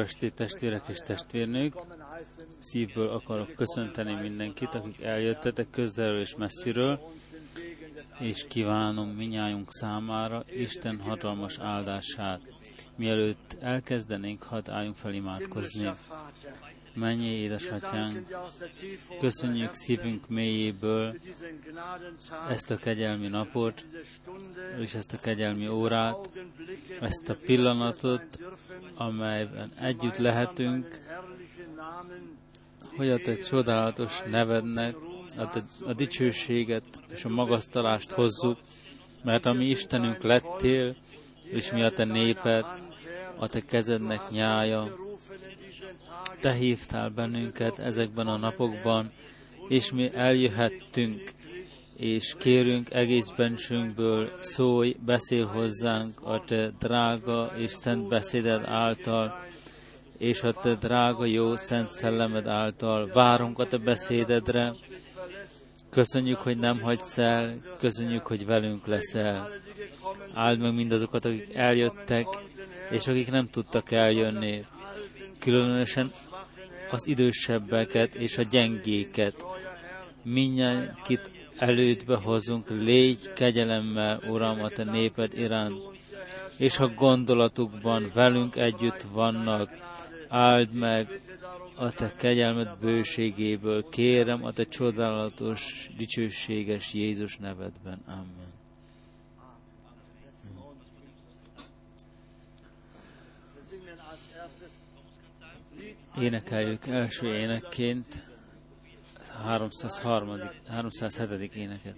Jó estét, testvérek és testvérnők! Szívből akarok köszönteni mindenkit, akik eljöttetek közelről és messziről, és kívánom minnyájunk számára Isten hatalmas áldását. Mielőtt elkezdenénk, hadd álljunk fel imádkozni. Mennyi édesatyánk, köszönjük szívünk mélyéből ezt a kegyelmi napot, és ezt a kegyelmi órát, ezt a pillanatot, amelyben együtt lehetünk, hogy a te csodálatos nevednek a, te, a dicsőséget és a magasztalást hozzuk, mert a mi Istenünk lettél, és mi a te néped, a te kezednek nyája. Te hívtál bennünket ezekben a napokban, és mi eljöhettünk, és kérünk egész bensünkből, szólj, beszél hozzánk a te drága és szent beszéded által, és a te drága jó szent szellemed által. Várunk a te beszédedre, köszönjük, hogy nem hagysz el, köszönjük, hogy velünk leszel. Áld meg mindazokat, akik eljöttek, és akik nem tudtak eljönni, különösen az idősebbeket és a gyengéket. Mindenkit elődbe hozunk, légy kegyelemmel, Uram, a Te néped iránt, és ha gondolatukban velünk együtt vannak, áld meg a Te kegyelmed bőségéből, kérem a Te csodálatos, dicsőséges Jézus nevedben. Amen. Énekeljük első énekként 303. 307. éneket.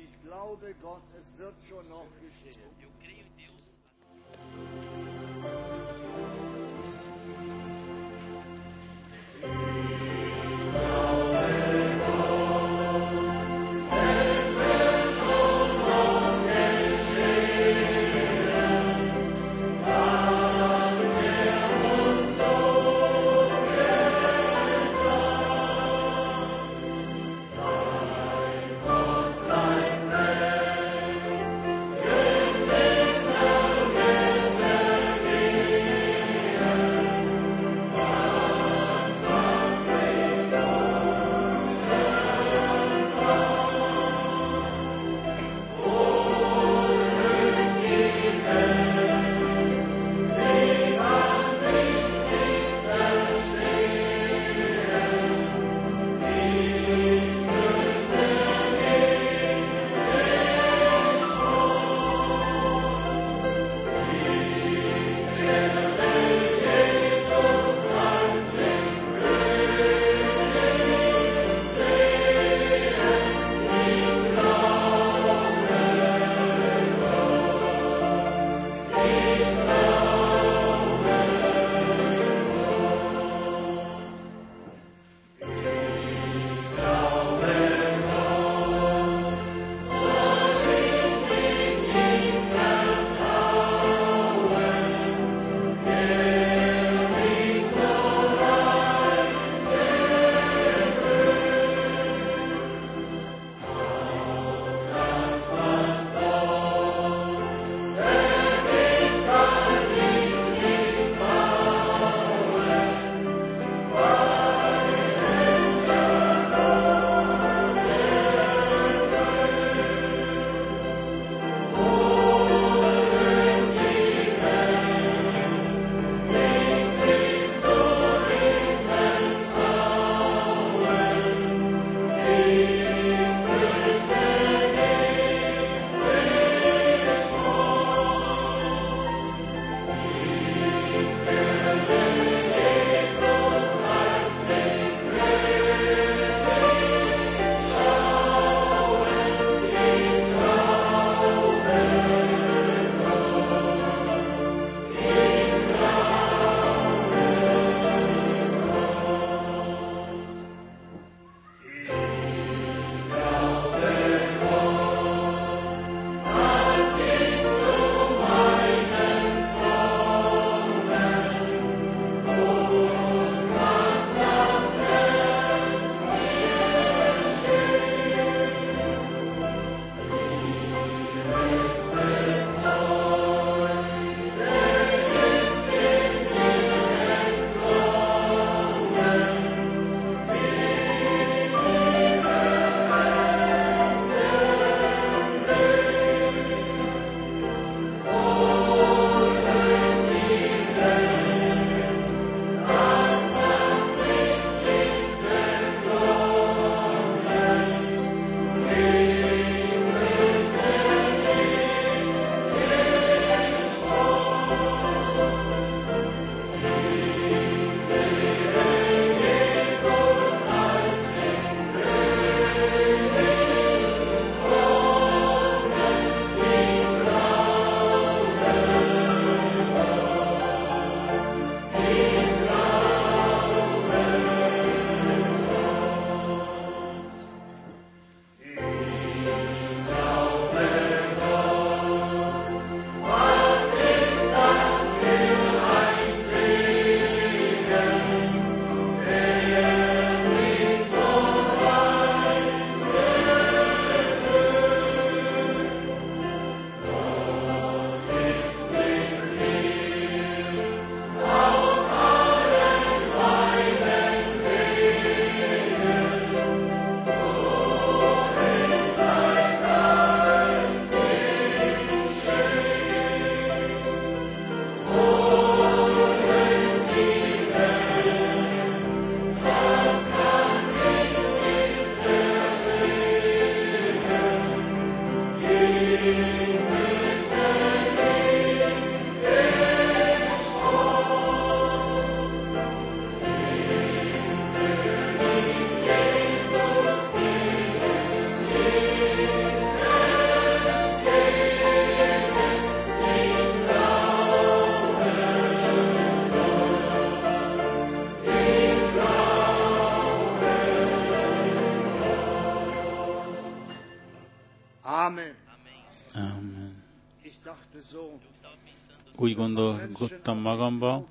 Úgy gondolkodtam magamba,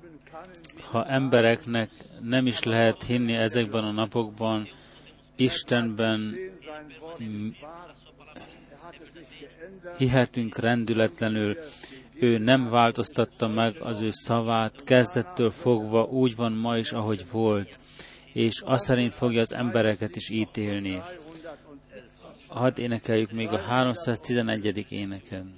ha embereknek nem is lehet hinni ezekben a napokban, Istenben hihetünk rendületlenül, ő nem változtatta meg az ő szavát, kezdettől fogva úgy van ma is, ahogy volt, és azt szerint fogja az embereket is ítélni. Hadd énekeljük még a 311. éneken.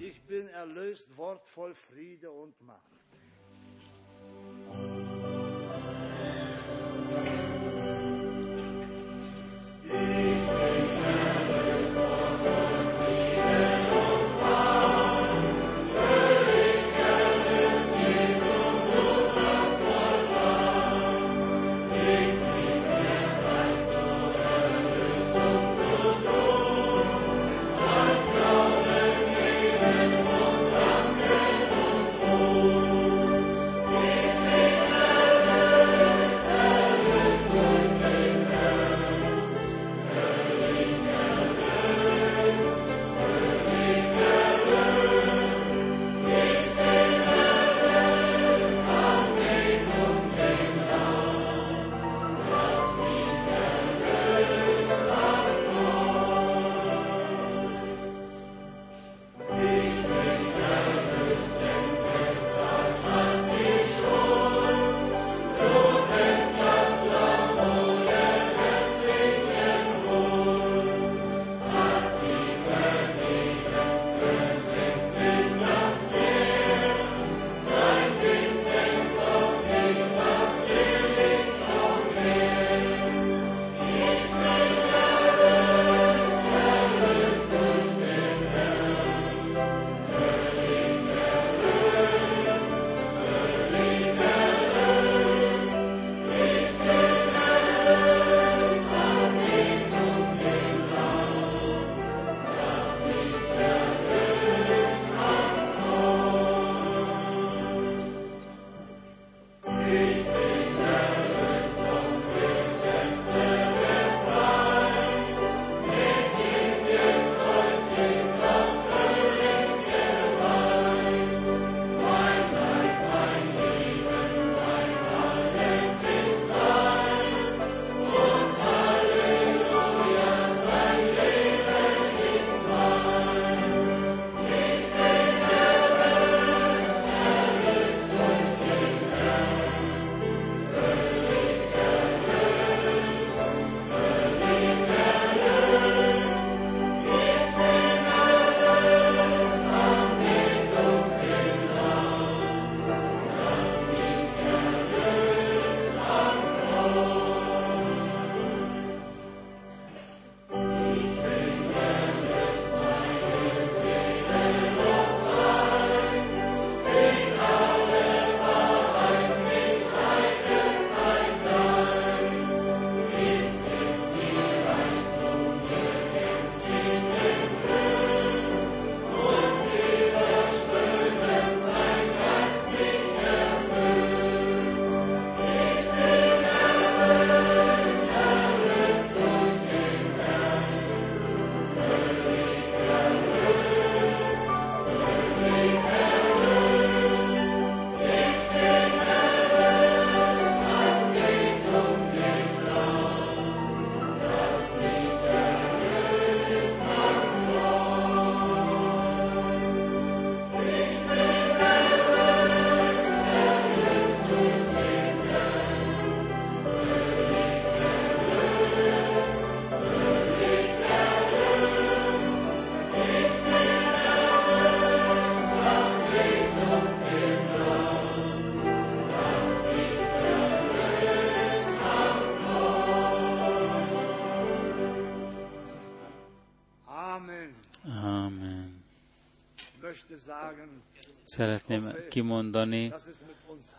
Szeretném kimondani,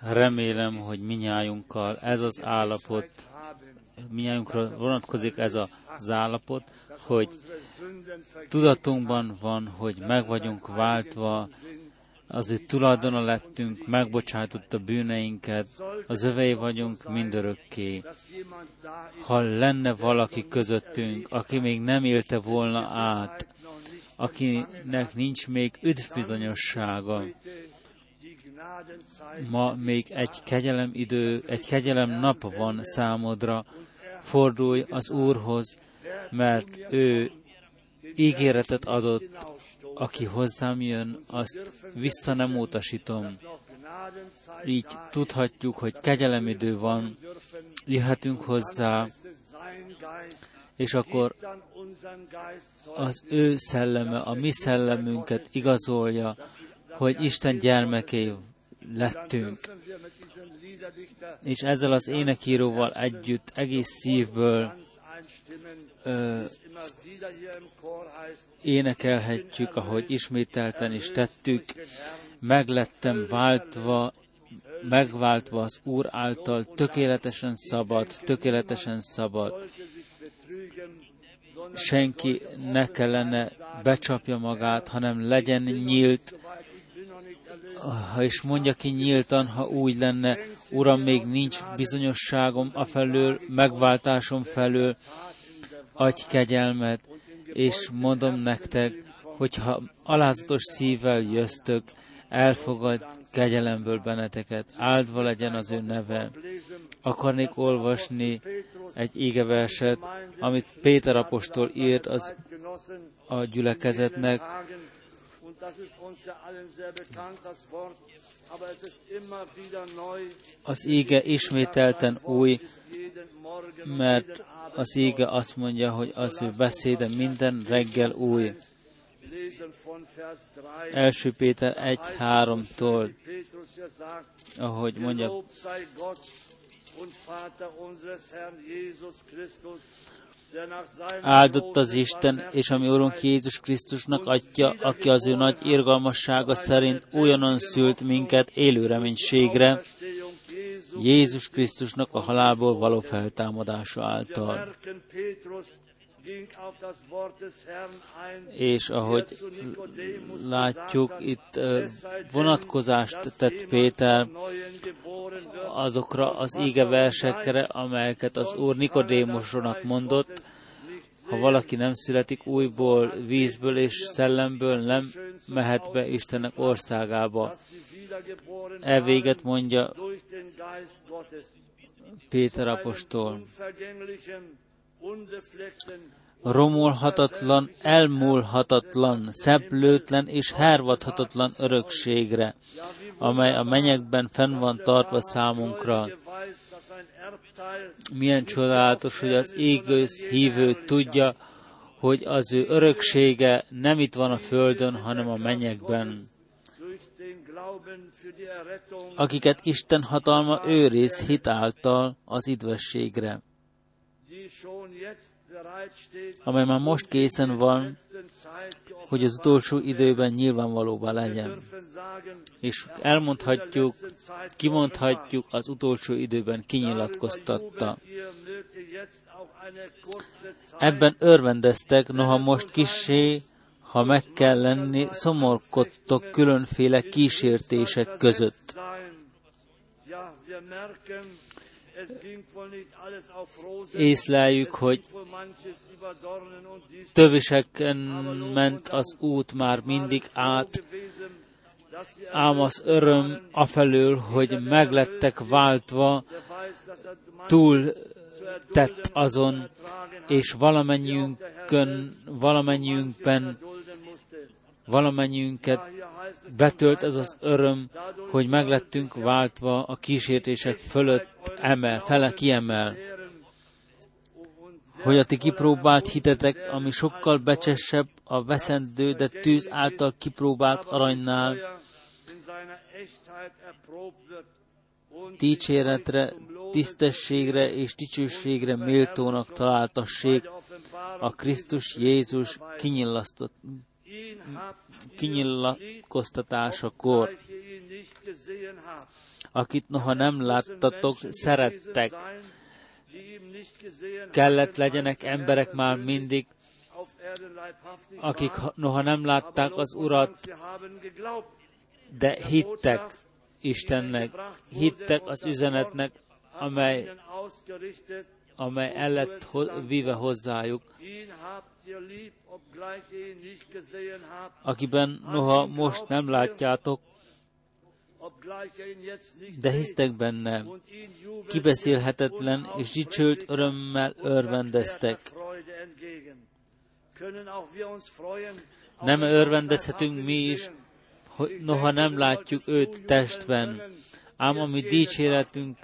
remélem, hogy minnyájunkkal ez az állapot, minnyájunkra vonatkozik ez az állapot, hogy tudatunkban van, hogy meg vagyunk váltva, az ő tulajdona lettünk, megbocsájtott a bűneinket, az övei vagyunk mindörökké. Ha lenne valaki közöttünk, aki még nem élte volna át, akinek nincs még üdvbizonyossága, ma még egy kegyelem idő, egy kegyelem nap van számodra, fordulj az Úrhoz, mert ő ígéretet adott, aki hozzám jön, azt vissza nem utasítom. Így tudhatjuk, hogy kegyelemidő van, jöhetünk hozzá, és akkor az ő szelleme, a mi szellemünket igazolja, hogy Isten gyermekei lettünk. És ezzel az énekíróval együtt egész szívből ö, énekelhetjük, ahogy ismételten is tettük, meglettem váltva, megváltva az Úr által, tökéletesen szabad, tökéletesen szabad. Senki ne kellene becsapja magát, hanem legyen nyílt, is mondja ki nyíltan, ha úgy lenne, Uram, még nincs bizonyosságom a felől, megváltásom felől, adj kegyelmet, és mondom nektek, hogyha alázatos szívvel jöztök, elfogad kegyelemből benneteket, áldva legyen az ő neve. Akarnék olvasni egy égeverset, amit Péter apostol írt az a gyülekezetnek, az ége ismételten új, mert az ége azt mondja, hogy az ő beszéde minden reggel új. Első Péter 1.3-tól, ahogy mondja, Áldott az Isten, és ami Urunk Jézus Krisztusnak adja, aki az ő nagy irgalmassága szerint újonnan szült minket élő reménységre, Jézus Krisztusnak a halálból való feltámadása által. És ahogy látjuk, itt vonatkozást tett Péter azokra az ége versekre, amelyeket az Úr Nikodémosnak mondott, ha valaki nem születik újból, vízből és szellemből, nem mehet be Istennek országába. E véget mondja Péter apostol. Romolhatatlan, elmúlhatatlan, szeplőtlen és hervadhatatlan örökségre, amely a menyekben fenn van tartva számunkra. Milyen csodálatos, hogy az égősz hívő tudja, hogy az ő öröksége nem itt van a földön, hanem a mennyekben akiket Isten hatalma őriz hitáltal az idvességre, amely már most készen van, hogy az utolsó időben nyilvánvalóvá legyen. És elmondhatjuk, kimondhatjuk, az utolsó időben kinyilatkoztatta. Ebben örvendeztek, noha most kissé ha meg kell lenni, szomorkodtok különféle kísértések között. Észleljük, hogy töviseken ment az út már mindig át, ám az öröm afelől, hogy meglettek váltva, túl tett azon, és valamennyiünkön, valamennyiünkben valamennyiünket betölt ez az öröm, hogy meglettünk váltva a kísértések fölött emel, fele kiemel. Hogy a ti kipróbált hitetek, ami sokkal becsesebb a veszendő, de tűz által kipróbált aranynál, dicséretre, tisztességre és dicsőségre méltónak találtassék a Krisztus Jézus kinyillasztott, kinyilatkoztatásakor, akit noha nem láttatok, szerettek. Kellett legyenek emberek már mindig, akik noha nem látták az Urat, de hittek Istennek, hittek az üzenetnek, amely, amely el lett vive hozzájuk, akiben noha most nem látjátok, de hisztek benne, kibeszélhetetlen és dicsőlt örömmel örvendeztek. Nem örvendezhetünk mi is, noha nem látjuk őt testben, ám ami dicséretünk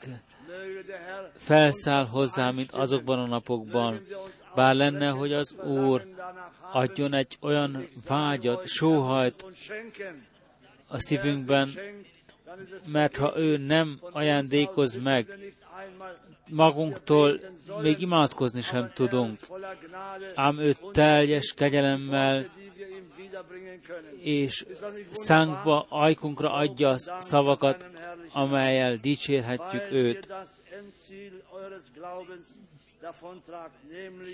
felszáll hozzá, mint azokban a napokban. Bár lenne, hogy az Úr adjon egy olyan vágyat, sóhajt a szívünkben, mert ha ő nem ajándékoz meg, magunktól még imádkozni sem tudunk, ám ő teljes kegyelemmel és szánkba, ajkunkra adja a szavakat, amelyel dicsérhetjük őt.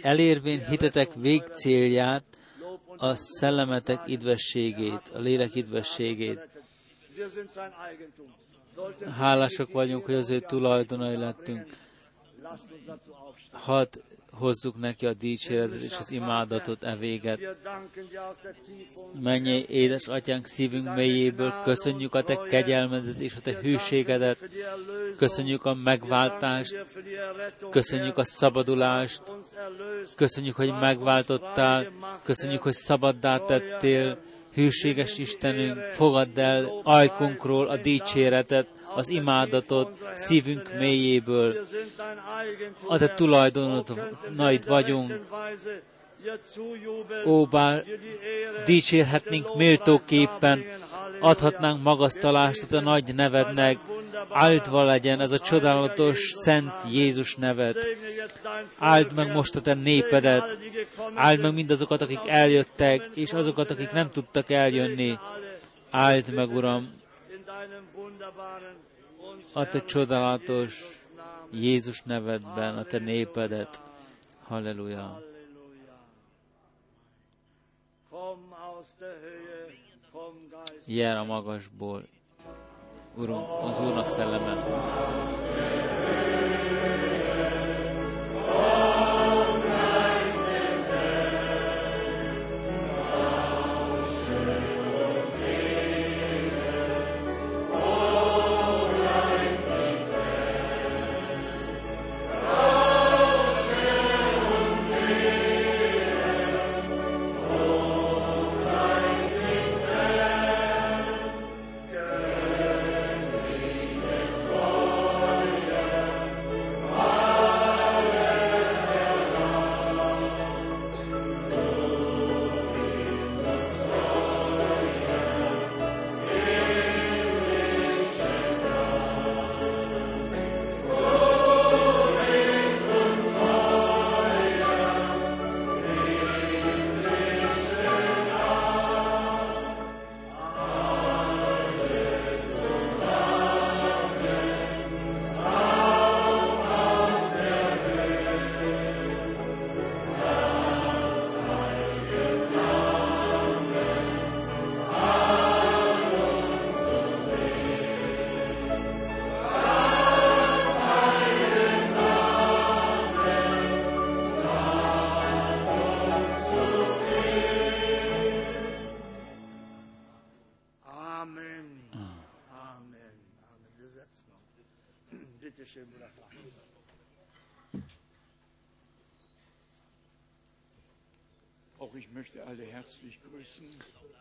Elérvén hitetek végcélját, a szellemetek idvességét, a lélek idvességét. Hálásak vagyunk, hogy az ő tulajdonai lettünk. Hadd hozzuk neki a dicséretet és az imádatot e véget. Mennyi édes atyánk szívünk mélyéből, köszönjük a te kegyelmedet és a te hűségedet, köszönjük a megváltást, köszönjük a szabadulást, köszönjük, hogy megváltottál, köszönjük, hogy szabaddá tettél, hűséges Istenünk, fogadd el ajkunkról a dicséretet, az imádatot szívünk mélyéből. A te tulajdonod vagyunk. Ó, bár dicsérhetnénk méltóképpen, adhatnánk magasztalást a nagy nevednek, áldva legyen ez a csodálatos Szent Jézus neved. Áld meg most a te népedet, áld meg mindazokat, akik eljöttek, és azokat, akik nem tudtak eljönni. Áld meg, Uram, a te csodálatos Jézus nevedben, a te népedet. Halleluja. Jel a magasból. Urunk, az Úrnak szelleme.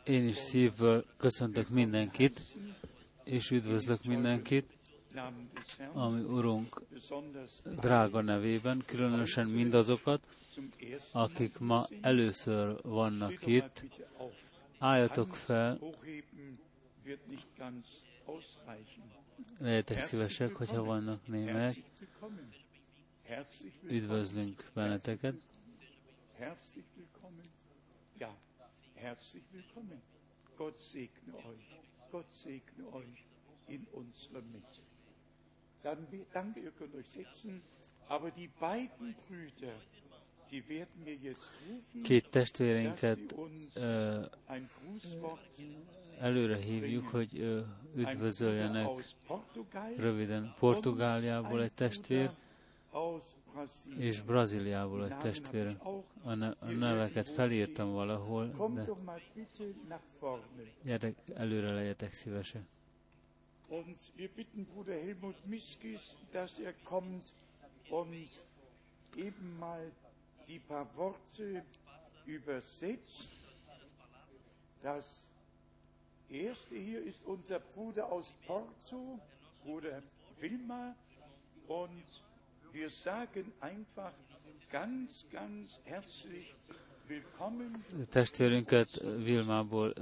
Én is szívből köszöntök mindenkit, és üdvözlök mindenkit, ami Urunk drága nevében, különösen mindazokat, akik ma először vannak itt. Álljatok fel, Lehetek szívesek, hogyha vannak némek. Üdvözlünk benneteket. Herzlich willkommen. Gott segne euch. Gott segne euch in unserer Mitte. Dann, danke, ihr könnt euch setzen. Aber die beiden Brüder, die werden mir jetzt rufen, Két uns ö, előre hívjuk, hogy ö, üdvözöljenek röviden Portugáliából egy testvér. És Brazíliából egy Namen habe testvér. ich auch. A, ne- a neveket felírtam valahol, de gyerek, előre legyetek szívesek. Und wir bitten Bruder Helmut Miskis, dass er kommt und eben mal die paar Worte übersetzt. Das erste hier ist unser Bruder aus Porto, Bruder Wilma, und wir sagen einfach ganz, ganz herzlich willkommen. Testvérünket Vilmából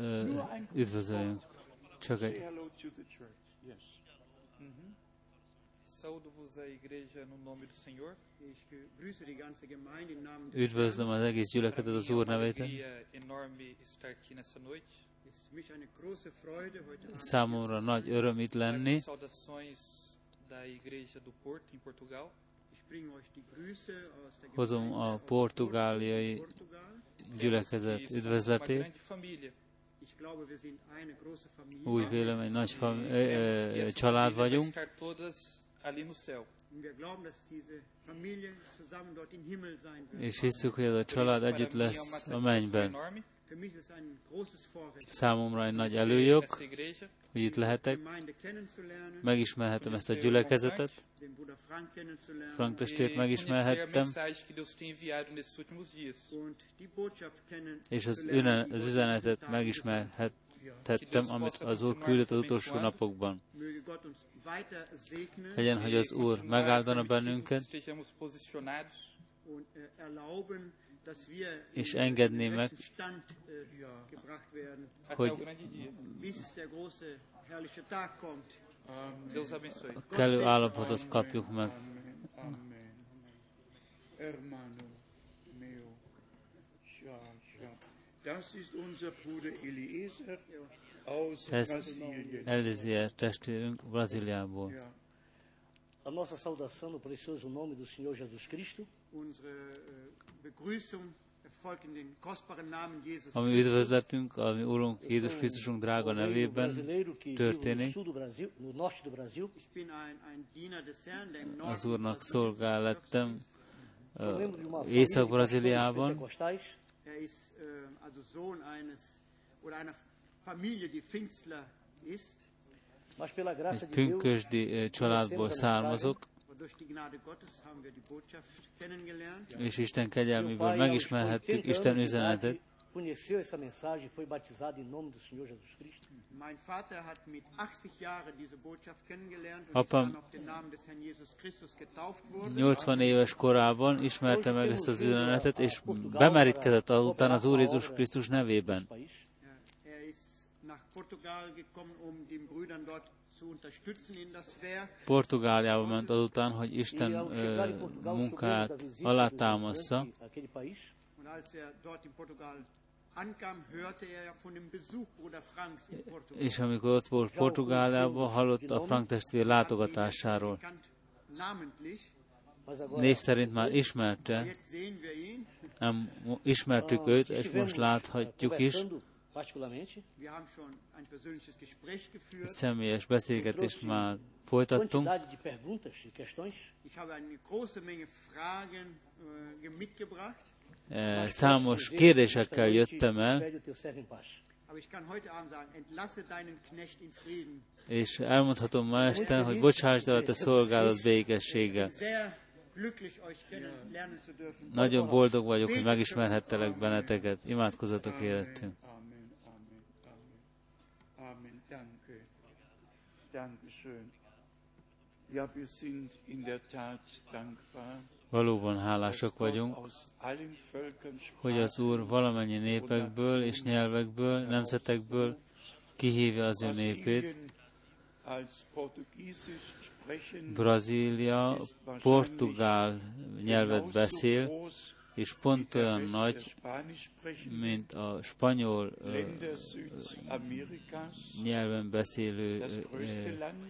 üdvözöljünk. Csak Say egy des üdvözlöm az egész gyülekezetet az Úr nevében. Számomra nagy öröm itt lenni. Hozom a portugáliai gyülekezet üdvözletét. Úgy vélem, egy nagy fam- család vagyunk, és hiszük, hogy ez a család együtt lesz a mennyben. Számomra egy nagy előjog, hogy itt lehetek, megismerhetem ezt a gyülekezetet, Frank testvért a megismerhettem, és az, kennenzulernen, üne, die az üzenetet megismerhettem, amit az Úr küldött az utolsó napokban. Legyen, hogy az Úr megáldana bennünket, Äh, És den meg, äh, gebracht werden, até Hogy- o grande dia. bis der große herrliche Tag kommt. Deus abençoe. kellő állapotot kapjuk meg. Eliezer Ez. Elizier testvérünk Brazíliából. A nossa saudação no precioso nome do Senhor Jesus Cristo. Ami üdvözletünk, ami Úrunk Jézus Krisztusunk drága nevében történik. Az Úrnak szolgál lettem Észak-Brazíliában. Er äh, graça egy pünkösdi családból származok, És Isten kegyelméből megismerhettük 80 Isten üzenetet, conheceu essa mensagem e foi batizado em nome do Senhor Jesus Cristo. Mein Vater hat mit 80 Jahren diese Botschaft kennengelernt und Apám- ist dann auf den Namen des Herrn Jesus Christus getauft worden. 80 éves korában ismerte meg ezt az üzenetet, és bemerítkezett azután az Úr Jézus Krisztus nevében. Er ist nach Portugal gekommen, um den Brüdern dort Portugáliába ment azután, hogy Isten munkát als er er és amikor ott volt Portugáliában, hallott a Frank testvér látogatásáról. Név szerint már ismerte, nem ismertük őt, és most láthatjuk is. Particularmente. Egy személyes beszélgetést már folytattunk. Äh. Eh, Számos kérdésekkel jöttem el, és elmondhatom ma este, hogy bocsásd el a te szolgálat békességgel. Nagyon boldog vagyok, hogy megismerhettelek benneteket. Imádkozatok életünk. Amen, amen, amen. Amen, danke. Dankeschön. Ja, wir sind in der Tat dankbar, Valóban hálásak Gott vagyunk, hogy az Úr valamennyi népekből és nyelvekből, nemzetekből kihívja az ő népét. Brazília portugál nyelvet beszél, és pont olyan nagy, mint a spanyol nyelven beszélő das ö, größte ö, Land.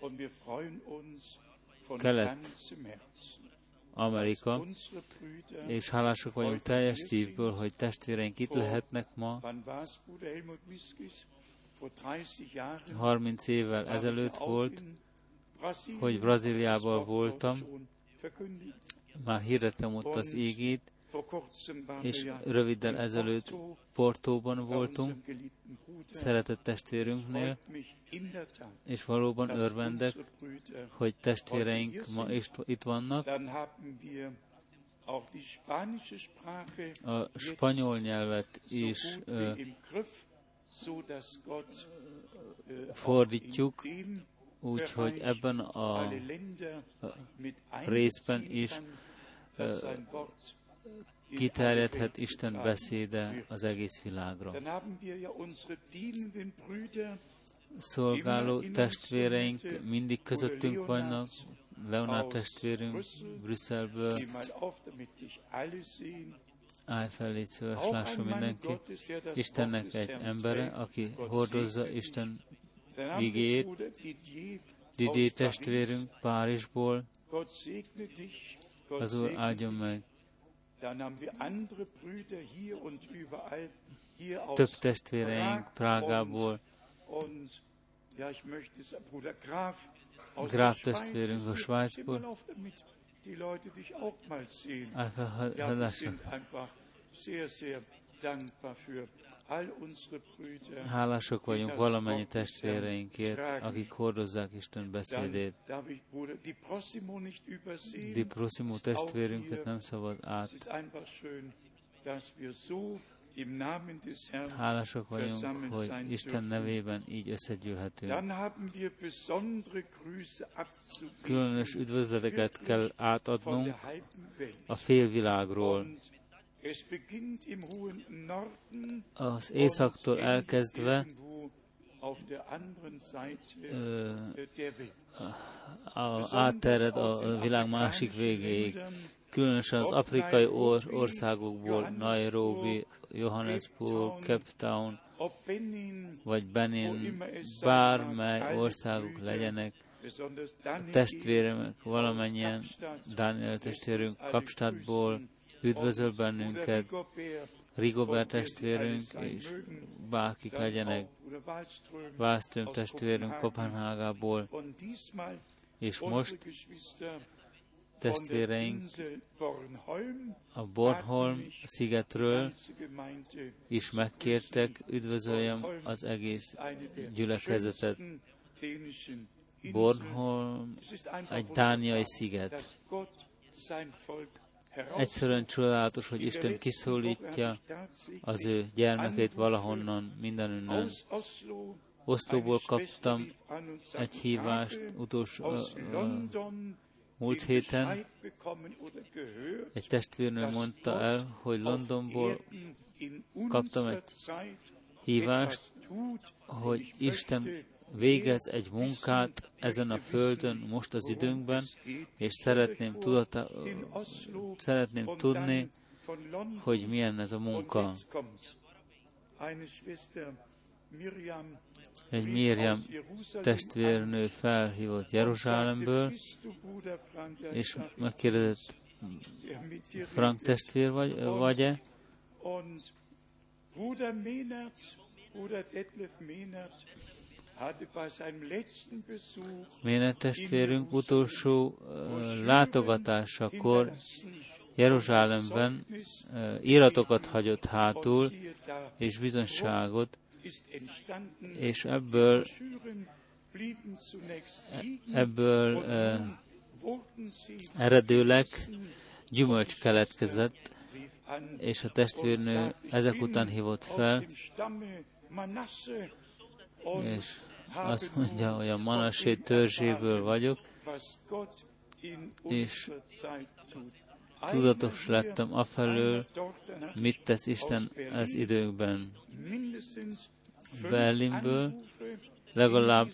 Und wir freuen uns von Kelet- ganzem Herzen, Amerika, dass unsere Brüder, és hálásak vagyunk teljes szívből, hogy testvéreink itt lehetnek ma. wann war es, Bruder Helmut Miskis? Vor 30 Jahren 30 évvel ezelőtt volt, hogy Brazíliában voltam. Már hirdettem ott az waren és röviddel ezelőtt Portóban voltunk, szeretett testvérünknél, és valóban örvendek, hogy testvéreink ma is itt vannak. A spanyol nyelvet is auch fordítjuk, úgyhogy ebben a részben is, kiterjedhet Isten beszéde az egész világra. Szolgáló testvéreink mindig közöttünk vannak, Leonard testvérünk Brüsszelből, állj fel, légy szíves, lásson mindenki. Istennek egy embere, aki hordozza. Isten igéjét. Didier testvérünk Párizsból, Pazul áldjon meg. Több testvéreink Prágából, Graf testvérünk a Svájcból, die Leute dich auch mal sehen. Einfach, ja, wir sind einfach sehr, sehr dankbar für Hálások vagyunk valamennyi testvéreinkért, akik hordozzák Isten beszédét. Di Prossimo testvérünket nem szabad át. Hálások vagyunk, hogy Isten nevében így összegyűlhetünk. Különös üdvözleteket kell átadnunk a félvilágról. Az északtól elkezdve ö, a, átterjed a világ másik végéig. Különösen az afrikai or, országokból, Nairobi, Johannesburg, Cape Town, vagy Benin, bármely országok legyenek, Daniel, testvéremek, valamennyien, Daniel testvérünk Kapstadtból. Üdvözöl bennünket, Rigobert, testvérünk, és bárkik legyenek, Wallström testvérünk. Kopenhágából, és most testvéreink a Bornholm szigetről is megkértek, üdvözöljem az egész gyülekezetet. Bornholm egy dániai sziget. Egyszerűen csodálatos, hogy Isten kiszólítja az ő gyermekét valahonnan, mindenünnen. Schwester kaptam egy hívást "Habe utolsó, London múlt héten egy testvérnő mondta el, hogy Londonból kaptam egy hívást, hogy Isten végez egy munkát ezen a földön, most az időnkben, és szeretném, tudata, szeretném tudni, hogy milyen ez a munka. Egy Miriam testvérnő felhívott Jeruzsálemből, és megkérdezett, Frank testvér vagy, vagy-e? Ménet testvérünk utolsó látogatásakor Jeruzsálemben íratokat hagyott hátul, és bizonyságot, és ebből, liegen ebből eredőleg gyümölcs keletkezett, és a testvérnő ezek után hívott fel, és azt mondja, hogy a ihm törzséből vagyok, és tudatos lettem afelől, mit tesz Isten ez időkben. Berlinből legalább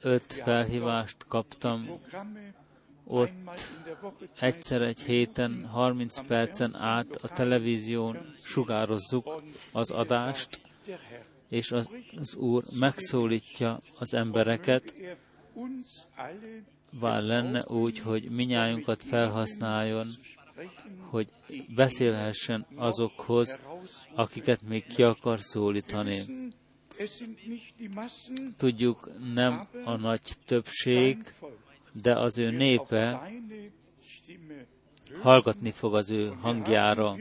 öt felhívást kaptam ott egyszer egy héten, 30 percen át a televízión sugározzuk az adást, és az, az Úr megszólítja az embereket, vár lenne úgy, hogy minnyájunkat felhasználjon, hogy beszélhessen azokhoz, akiket még ki akar szólítani. Tudjuk, nem a nagy többség, de az ő népe hallgatni fog az ő hangjára,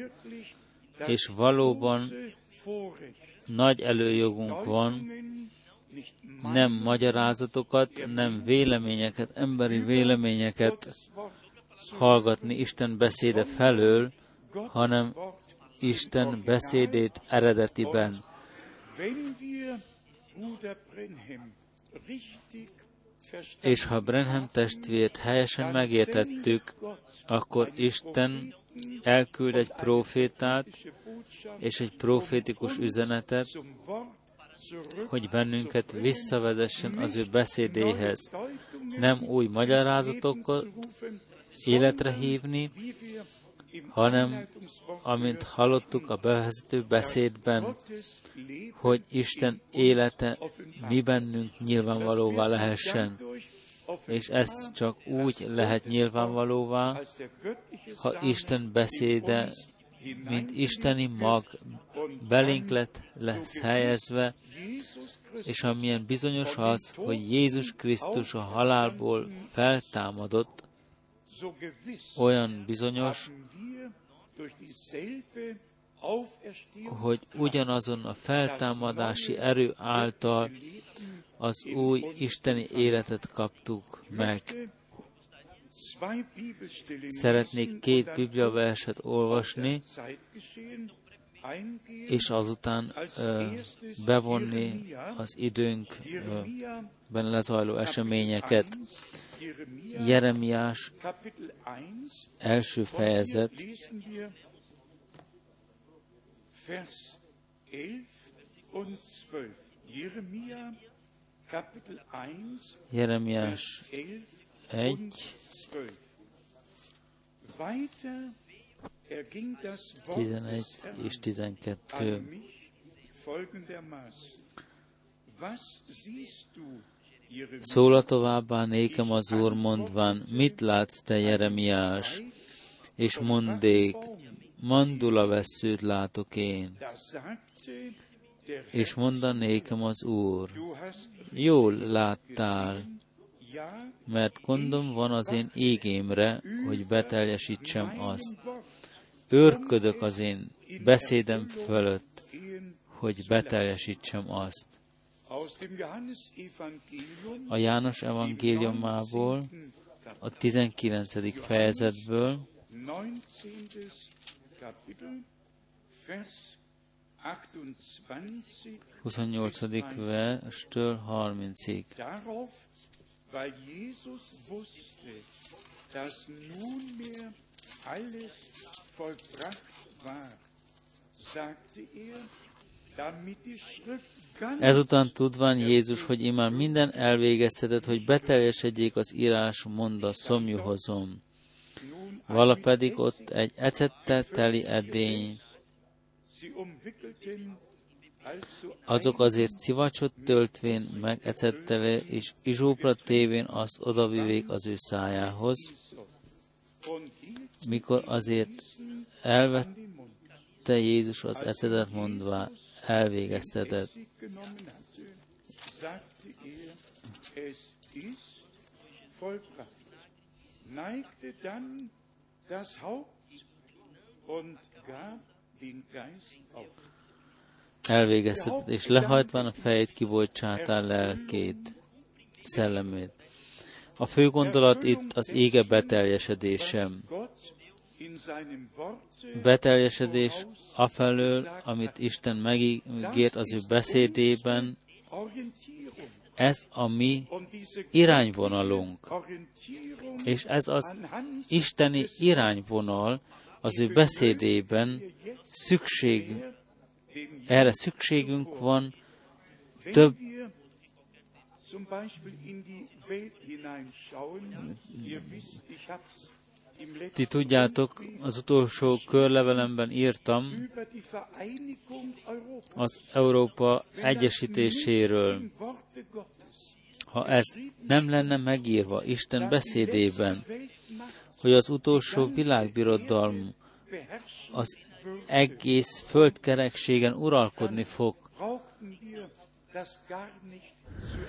és valóban nagy előjogunk van, nem magyarázatokat, nem véleményeket, emberi véleményeket hallgatni Isten beszéde felől, hanem Isten beszédét eredetiben. És ha Brenham testvért helyesen megértettük, akkor Isten elküld egy profétát és egy profétikus üzenetet, hogy bennünket visszavezessen az ő beszédéhez. Nem új magyarázatokat életre hívni, hanem, amint hallottuk a bevezető beszédben, hogy Isten élete mi bennünk nyilvánvalóvá lehessen. És ez csak úgy lehet nyilvánvalóvá, ha Isten beszéde, mint isteni mag belénk lett, lesz helyezve, és amilyen bizonyos az, hogy Jézus Krisztus a halálból feltámadott, olyan bizonyos, hogy ugyanazon a feltámadási erő által az új isteni életet kaptuk meg. Szeretnék két Biblia verset olvasni, és azután uh, bevonni az időnkben lezajló eseményeket. Jeremiás első fejezet, 1, 11 és 12. Szóla továbbá nékem az Úr mondván, mit látsz te, Jeremiás? És mondék, mandula veszőt látok én. És mondanékem az Úr, jól láttál, mert gondom van az én égémre, hogy beteljesítsem azt. Őrködök az én beszédem fölött, hogy beteljesítsem azt. A János evangéliumából, a 19. fejezetből, 28. verstől 30-ig. Ezután tudván Jézus, hogy imán minden elvégeztetett, hogy beteljesedjék az írás, monda szomjuhozom. Vala pedig ott egy ecettel teli edény. Azok azért szivacsot töltvén meg ecettele, és izsópra tévén azt odavivék az ő szájához, mikor azért elvette Jézus az ecetet mondva, elvégeztetett. neigte das Haupt und gab den Geist auf. Elvégeztetett, és lehajtván a fejét kibocsátál lelkét, szellemét. A fő gondolat itt az ége beteljesedésem beteljesedés afelől, amit Isten megígért az ő beszédében, ez a mi irányvonalunk. És ez az isteni irányvonal az ő beszédében szükség, erre szükségünk van több Ti tudjátok, az utolsó körlevelemben írtam az Európa egyesítéséről. Ha ez nem lenne megírva Isten beszédében, hogy az utolsó világbirodalom az egész földkerekségen uralkodni fog,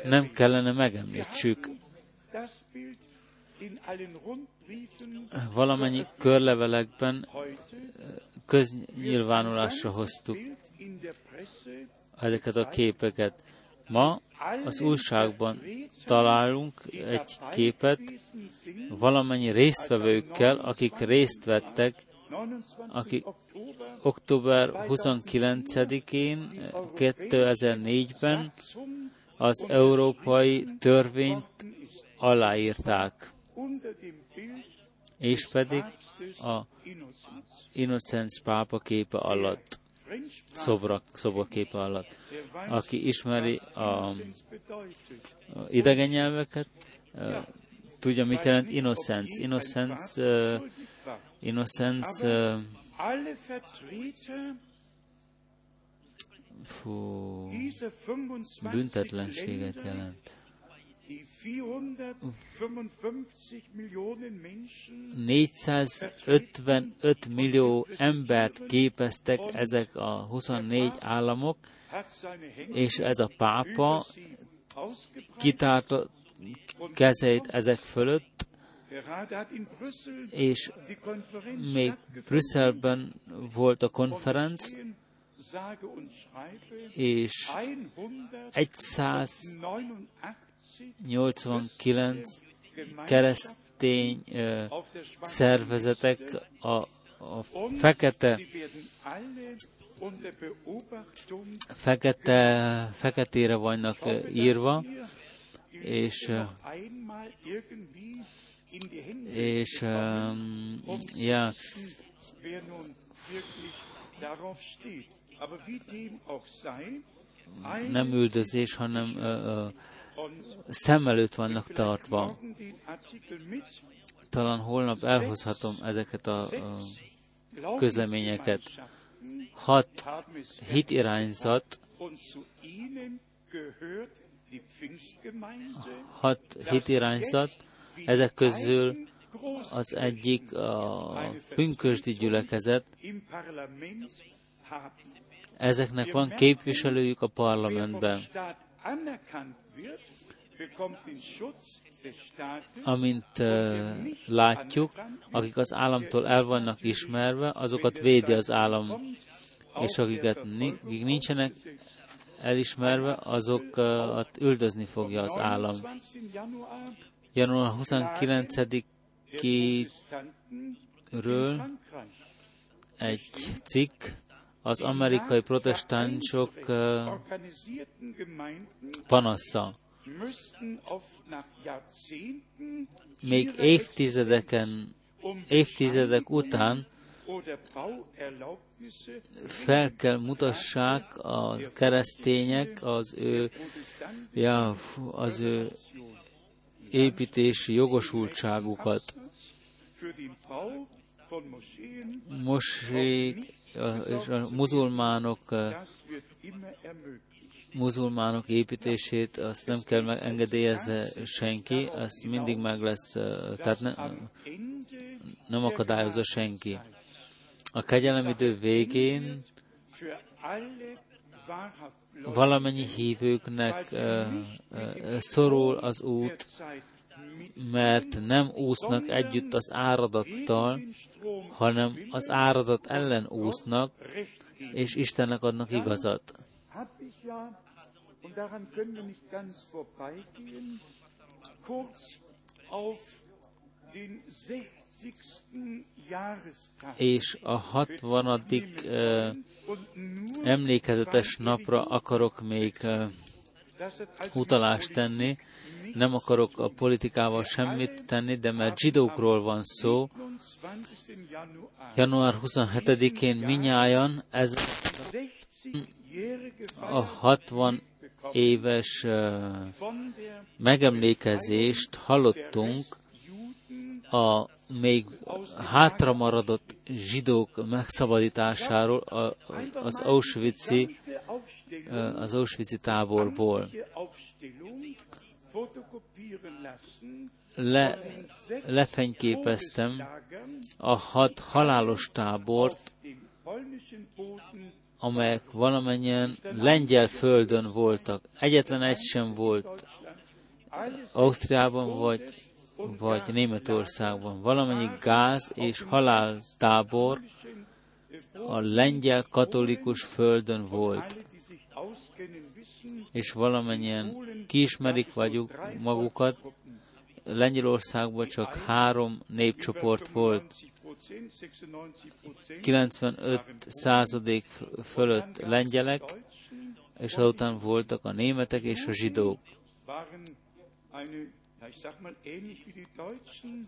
nem kellene megemlítsük. Valamennyi körlevelekben köznyilvánulásra hoztuk ezeket a képeket. Ma az újságban találunk egy képet valamennyi résztvevőkkel, akik részt vettek, akik október 29-én 2004-ben az európai törvényt aláírták, és pedig a Innocens pápa képe alatt, szobra, szobor képe alatt. Aki ismeri a, a idegen nyelveket, tudja, mit jelent innocence. Innocence, uh, alle Vertreter fú, dieser 25 büntetlenséget jelent. die 455 Millionen Menschen 455 millió embert képeztek ezek a 24 államok, és ez a pápa kitárta kezeit ezek fölött, És még. Brüsszelben volt a konferenc, és 189 189 Gemeinschaften keresztény szervezetek a, a fekete, fekete, feketére vannak írva, és, és bekommen, um, ja, nem üldözés, hanem ö, und szem előtt vannak tartva. Talán holnap elhozhatom ezeket a, a közleményeket. Hat hitirányzat, Pfingstgemeinde. hat hitirányzat, ezek közül az egyik a pünkösdi gyülekezet, ezeknek van képviselőjük a parlamentben. Amint uh, látjuk, akik az államtól el vannak ismerve, azokat védi az állam, és akiket akik nincsenek elismerve, azokat üldözni fogja az állam. 29. Januar Január 29-ről Protestanten in Frankreich. egy cikk az amerikai protestánsok panasza. Még évtizedeken, évtizedek után fel kell mutassák a keresztények az ő, ja, az ő építési jogosultságukat. Mosék és a muzulmánok, ermöglicht. muzulmánok építését azt nem kell megengedélyezze senki, azt mindig meg lesz, tehát ne, nem akadályozza senki. A kegyelem idő végén valamennyi hívőknek szorul az út, mert nem úsznak együtt az áradattal, hanem az áradat ellen úsznak, és Istennek adnak igazat. Kurz auf den 60. És a 60. ö, und nur emlékezetes napra akarok még utalást tenni. Nem akarok a politikával semmit tenni, de mert zsidókról van szó, 29. Januar január 27-én minnyájan ez 60-jährige a 60 éves megemlékezést hallottunk a még hátra maradott zsidók megszabadításáról az Auschwitz-i, Aufstellung az Auschwitz-i táborból. Le, lefenyképeztem a hat halálos tábort, amelyek valamennyien lengyel földön voltak. Egyetlen egy sem volt Ausztriában vagy, vagy Németországban. Valamennyi gáz és haláltábor a lengyel katolikus földön volt. És valamennyien kiismerik vagyunk magukat. Lengyelországban csak három népcsoport volt. 95%, 96%, 95 századék fölött lengyelek, és azután voltak a németek és a zsidók.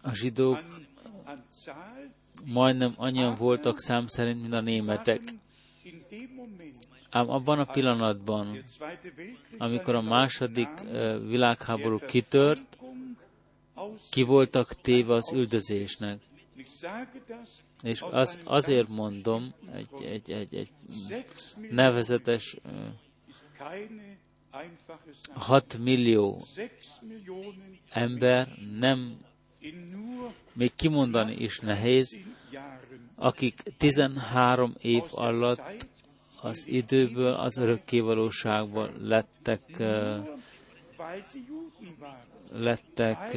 A zsidók majdnem annyian voltak szám szerint, mint a németek. Ám abban a pillanatban, amikor a második világháború kitört, ki voltak téve az üldözésnek. És einem azért mondom, egy, egy, egy, egy nevezetes ö, ist keine einfache Sache. 6 millió ember nem, még kimondani is nehéz, 10 Jahren akik 13 év alatt az időből az örökkévalóságban lettek, lettek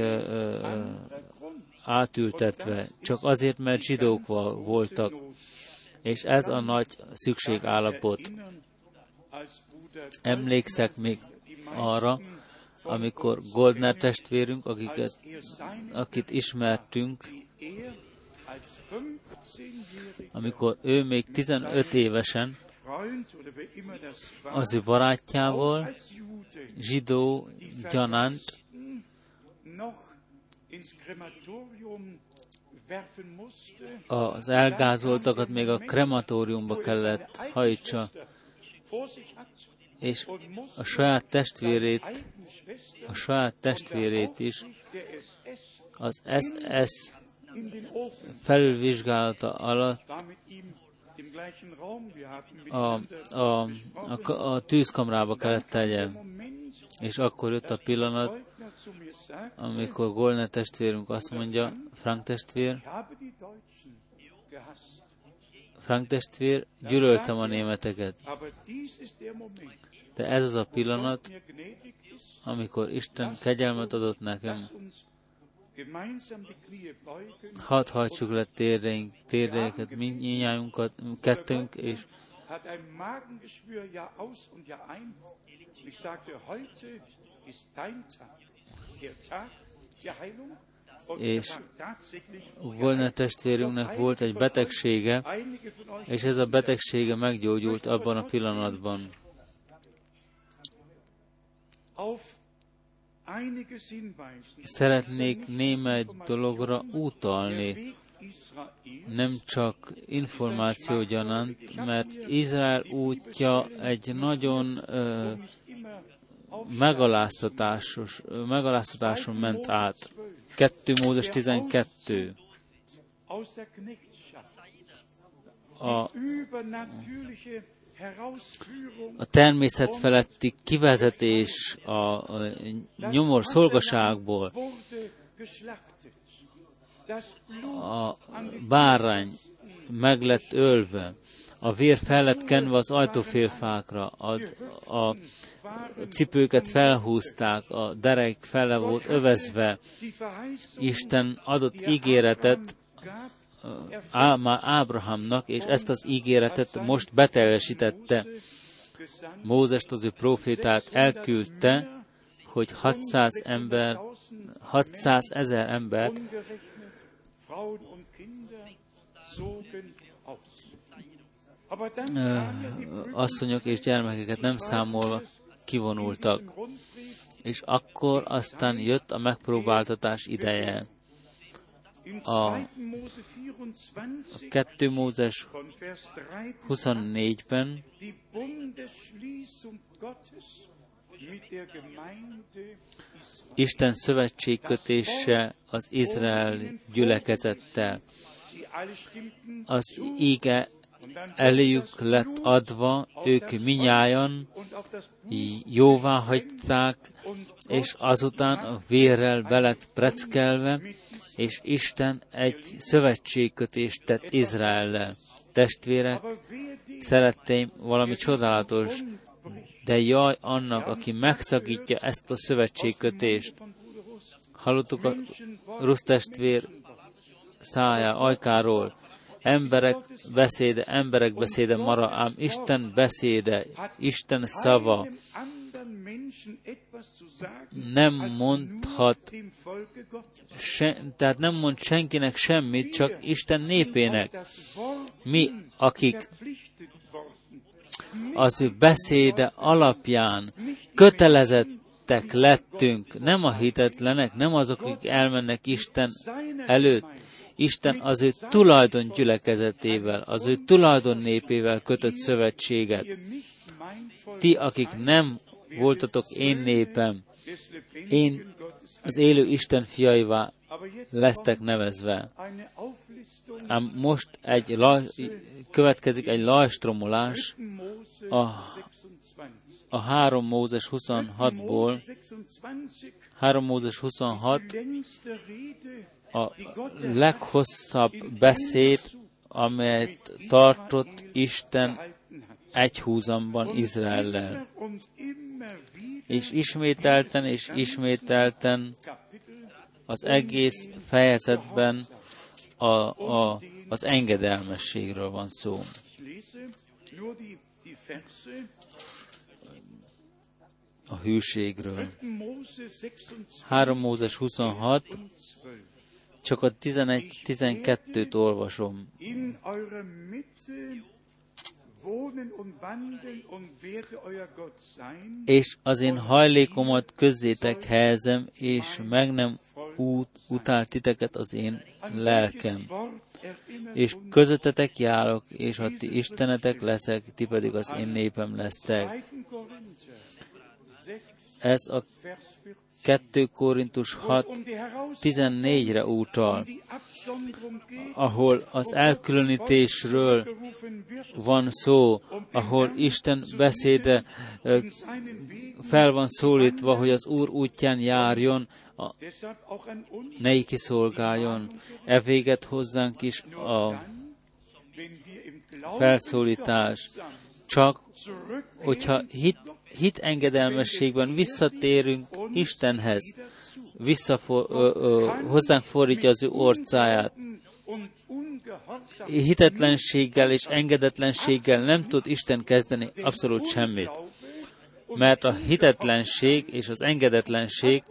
átültetve, csak azért, mert zsidók vo- voltak. És ez a nagy szükségállapot. Emlékszek még arra, amikor Goldner testvérünk, akiket, akit ismertünk, die er als 15-jähriger amikor ő még 15 évesen az ő barátjával, zsidó gyanánt, az elgázoltakat még a krematóriumba kellett hajtsa, És a saját testvérét, a saját testvérét is az SS felülvizsgálata alatt a, a, a, a tűzkamrába kellett tegye. És akkor jött a pillanat, amikor Golne testvérünk azt mondja, Frank testvér. Frank testvér, gyűlöltem a németeket. De ez az a pillanat, amikor Isten kegyelmet adott nekem. Hadd hajtsuk le térdeink, térdeinket, mindnyájunkat, kettőnk, és Hat ein Magengeschwür ja aus und ja ein. Ich sagte, heute ist dein Tag, der Tag der Heilung. Und És Golne testvérünknek volt egy betegsége, és ez a betegsége meggyógyult abban a pillanatban. Szeretnék némely dologra utalni, nem csak információ gyanánt, mert Izrael útja egy nagyon ö, megaláztatásos, ö, megaláztatáson ment át. 2 Mózes 12. aus der Knechtschaft. A, a természet feletti kivezetés a, nyomor szolgaságból, a bárány meg lett ölve, a vér fel lett kenve az ajtófélfákra, a, a cipőket felhúzták, a derek fele volt övezve. Isten adott ígéretet gab, Á, már Ábrahámnak, és ezt az ígéretet most beteljesítette. Mózest az ő profétát elküldte, hogy 600 ember, 600 ezer ember asszonyok és gyermekeket nem számolva kivonultak. És akkor aztán jött a megpróbáltatás ideje. A 2. Mose 24 2 Mózes von Vers 3 bis 24-ben die Bundesschließung Gottes mit der Gemeinde Isten szövetségkötése az Izrael gyülekezettel. Az íge eléjük lett adva, ők minnyájan jóvá hagyták, és azután a vérrel belet preckelve, és Isten egy szövetségkötést tett Izraellel. Testvérek, szeretteim, valami csodálatos, de jaj annak, aki megszakítja ezt a szövetségkötést. Hallottuk a Rusz testvér szájá, ajkáról. Emberek beszéde, emberek beszéde mara, ám Isten beszéde, Isten szava nem mondhat, se, tehát nem mond senkinek semmit, csak Isten népének. Mi, akik az ő beszéde alapján kötelezettek lettünk, nem a hitetlenek, nem azok, akik elmennek Isten előtt. Isten az ő tulajdon gyülekezetével, az ő tulajdon népével kötött szövetséget. Ti, akik nem voltatok én népem, én az élő Isten fiaivá lesztek nevezve. Ám most egy la, következik egy lajstromolás a, 26. a 3 Mózes 26-ból, Mose 26, 3 Mózes 26 die längste Rede, a leghosszabb beszéd, amelyet tartott Isten gehalten hat. egy húzamban Izraellel. És ismételten és ismételten az egész fejezetben a, a, az engedelmességről van szó. A hűségről. Mose 26 3 Mózes 26, und 12. csak a 11-12-t olvasom. És az én hajlékomat közzétek helyezem, és meg nem út, utál titeket az én lelkem. És közöttetek járok, és a ti istenetek leszek, ti pedig az én népem lesztek. 2. Korinther 6, Ez a Vers 14. 2 Korintus 6, Um die Herausforderung, 14-re utal, ahol az elkülönítésről van szó, ahol Isten beszéde fel van szólítva, hogy az Úr útján járjon, a, ne kiszolgáljon. E véget hozzánk is a felszólítás. Csak, hogyha hit, hit engedelmességben visszatérünk Istenhez, visszafor, hozzánk fordítja az ő orcáját, hitetlenséggel és engedetlenséggel nem tud Isten kezdeni abszolút semmit. Mert a hitetlenség és az engedetlenség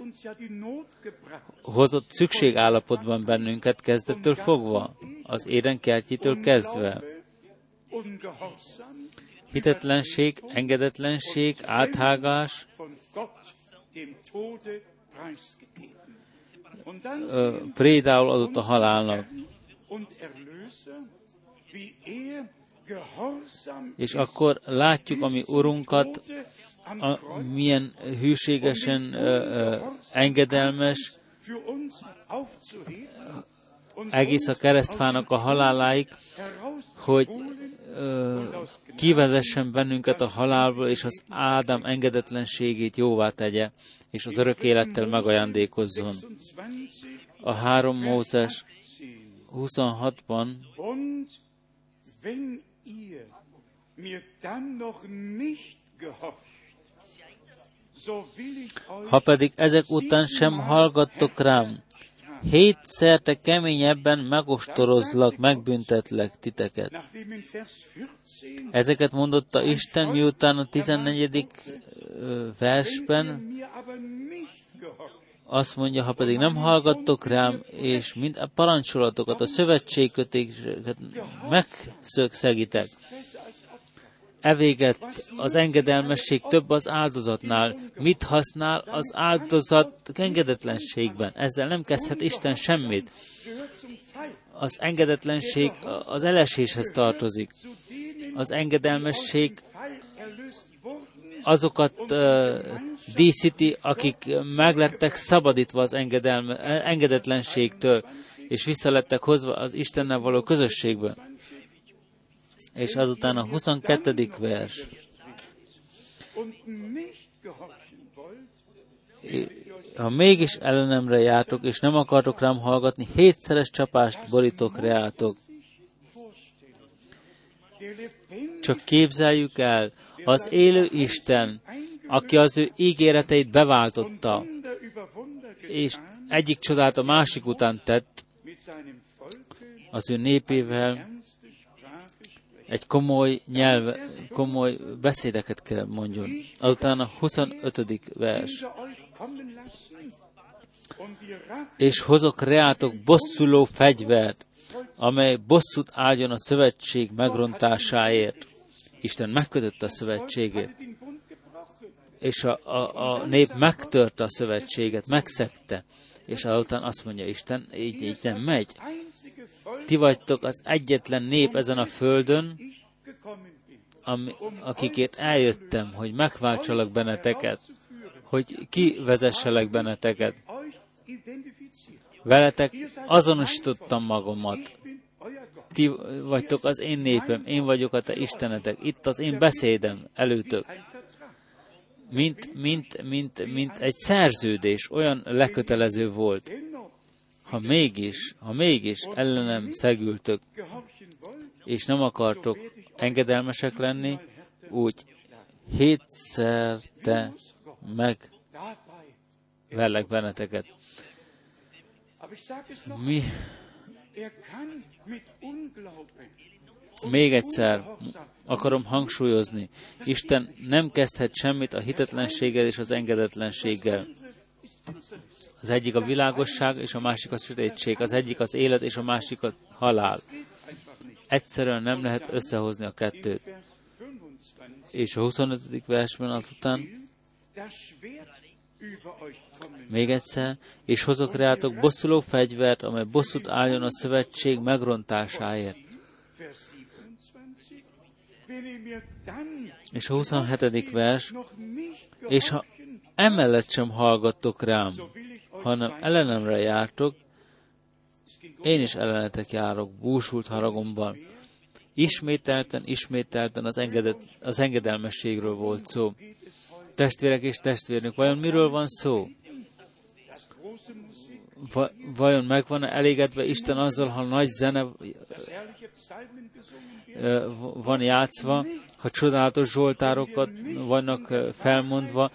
hozott szükségállapotban bennünket kezdettől fogva, az édenkertjétől kezdve. Hitetlenség, engedetlenség, áthágás, prédául adott a halálnak. És akkor látjuk a mi Urunkat, a, milyen hűségesen ö, ö, engedelmes, egész a keresztfának a haláláig, hogy ö, kivezessen bennünket a halálból, és az Ádám engedetlenségét jóvá tegye, és az örök élettel megajándékozzon. 26 A 3 Mózes 26-ban, Und wenn ihr mir dann noch nicht gehorcht, so will ich euch ha pedig ezek után sem hallgattok rám, hétszerte keményebben megostorozlak, megbüntetlek titeket. nachdem in Vers 14 Ezeket mondotta Isten, miután a 14. ö, versben azt mondja, ha pedig nem hallgattok rám, és mind a parancsolatokat, a als Opfer. Evéget az engedelmesség több az áldozatnál. Mit használ az áldozat engedetlenségben? Ezzel nem kezdhet Isten semmit. Az engedetlenség az eleséshez tartozik. Az engedelmesség azokat uh, díszíti, akik meglettek szabadítva az engedelme, engedetlenségtől, és visszalettek hozva az Istennel való közösségbe. És azután a 22. vers. Ha mégis ellenemre jártok, és nem akartok rám hallgatni, hétszeres csapást borítok reátok. Csak képzeljük el, az élő Isten, aki az ő ígéreteit beváltotta, és egyik csodát a másik után tett, az ő népével egy komoly nyelv, komoly beszédeket kell mondjon. Azután a 25. vers. És hozok reátok bosszuló fegyvert, amely bosszút áldjon a szövetség megrontásáért. Isten megkötötte a szövetségét, és a, a, a nép megtörte a szövetséget, megszegte, és azután azt mondja Isten, így, így nem megy. Ti vagytok az egyetlen nép ezen a földön, ami, akikért eljöttem, hogy megváltsalak benneteket, hogy kivezesselek benneteket. Veletek azonosítottam magamat. Ti vagytok az én népem, én vagyok a te Istenetek. Itt az én beszédem előtök. Mint, mint, mint, mint egy szerződés, olyan lekötelező volt. Ha mégis, ha mégis ellenem szegültök, és nem akartok engedelmesek lenni, úgy hétszer te meg verlek benneteket. Mi még egyszer akarom hangsúlyozni, Isten nem kezdhet semmit a hitetlenséggel és az engedetlenséggel. Az egyik a világosság, és a másik a sötétség. Az egyik az élet, és a másik a halál. Egyszerűen nem lehet összehozni a kettőt. És a 25. versben azután még egyszer, és hozok reátok bosszuló fegyvert, amely bosszút álljon a szövetség megrontásáért. És a 27. vers, és ha emellett sem hallgattok rám, hanem ellenemre jártok, én is ellenetek járok, búsult haragomban. Ismételten, ismételten az, engedet, az engedelmességről volt szó. Testvérek és testvérnök, vajon miről van szó? Va, vajon megvan elégedve Isten azzal, ha nagy zene van játszva, ha csodálatos zsoltárokat vannak felmondva,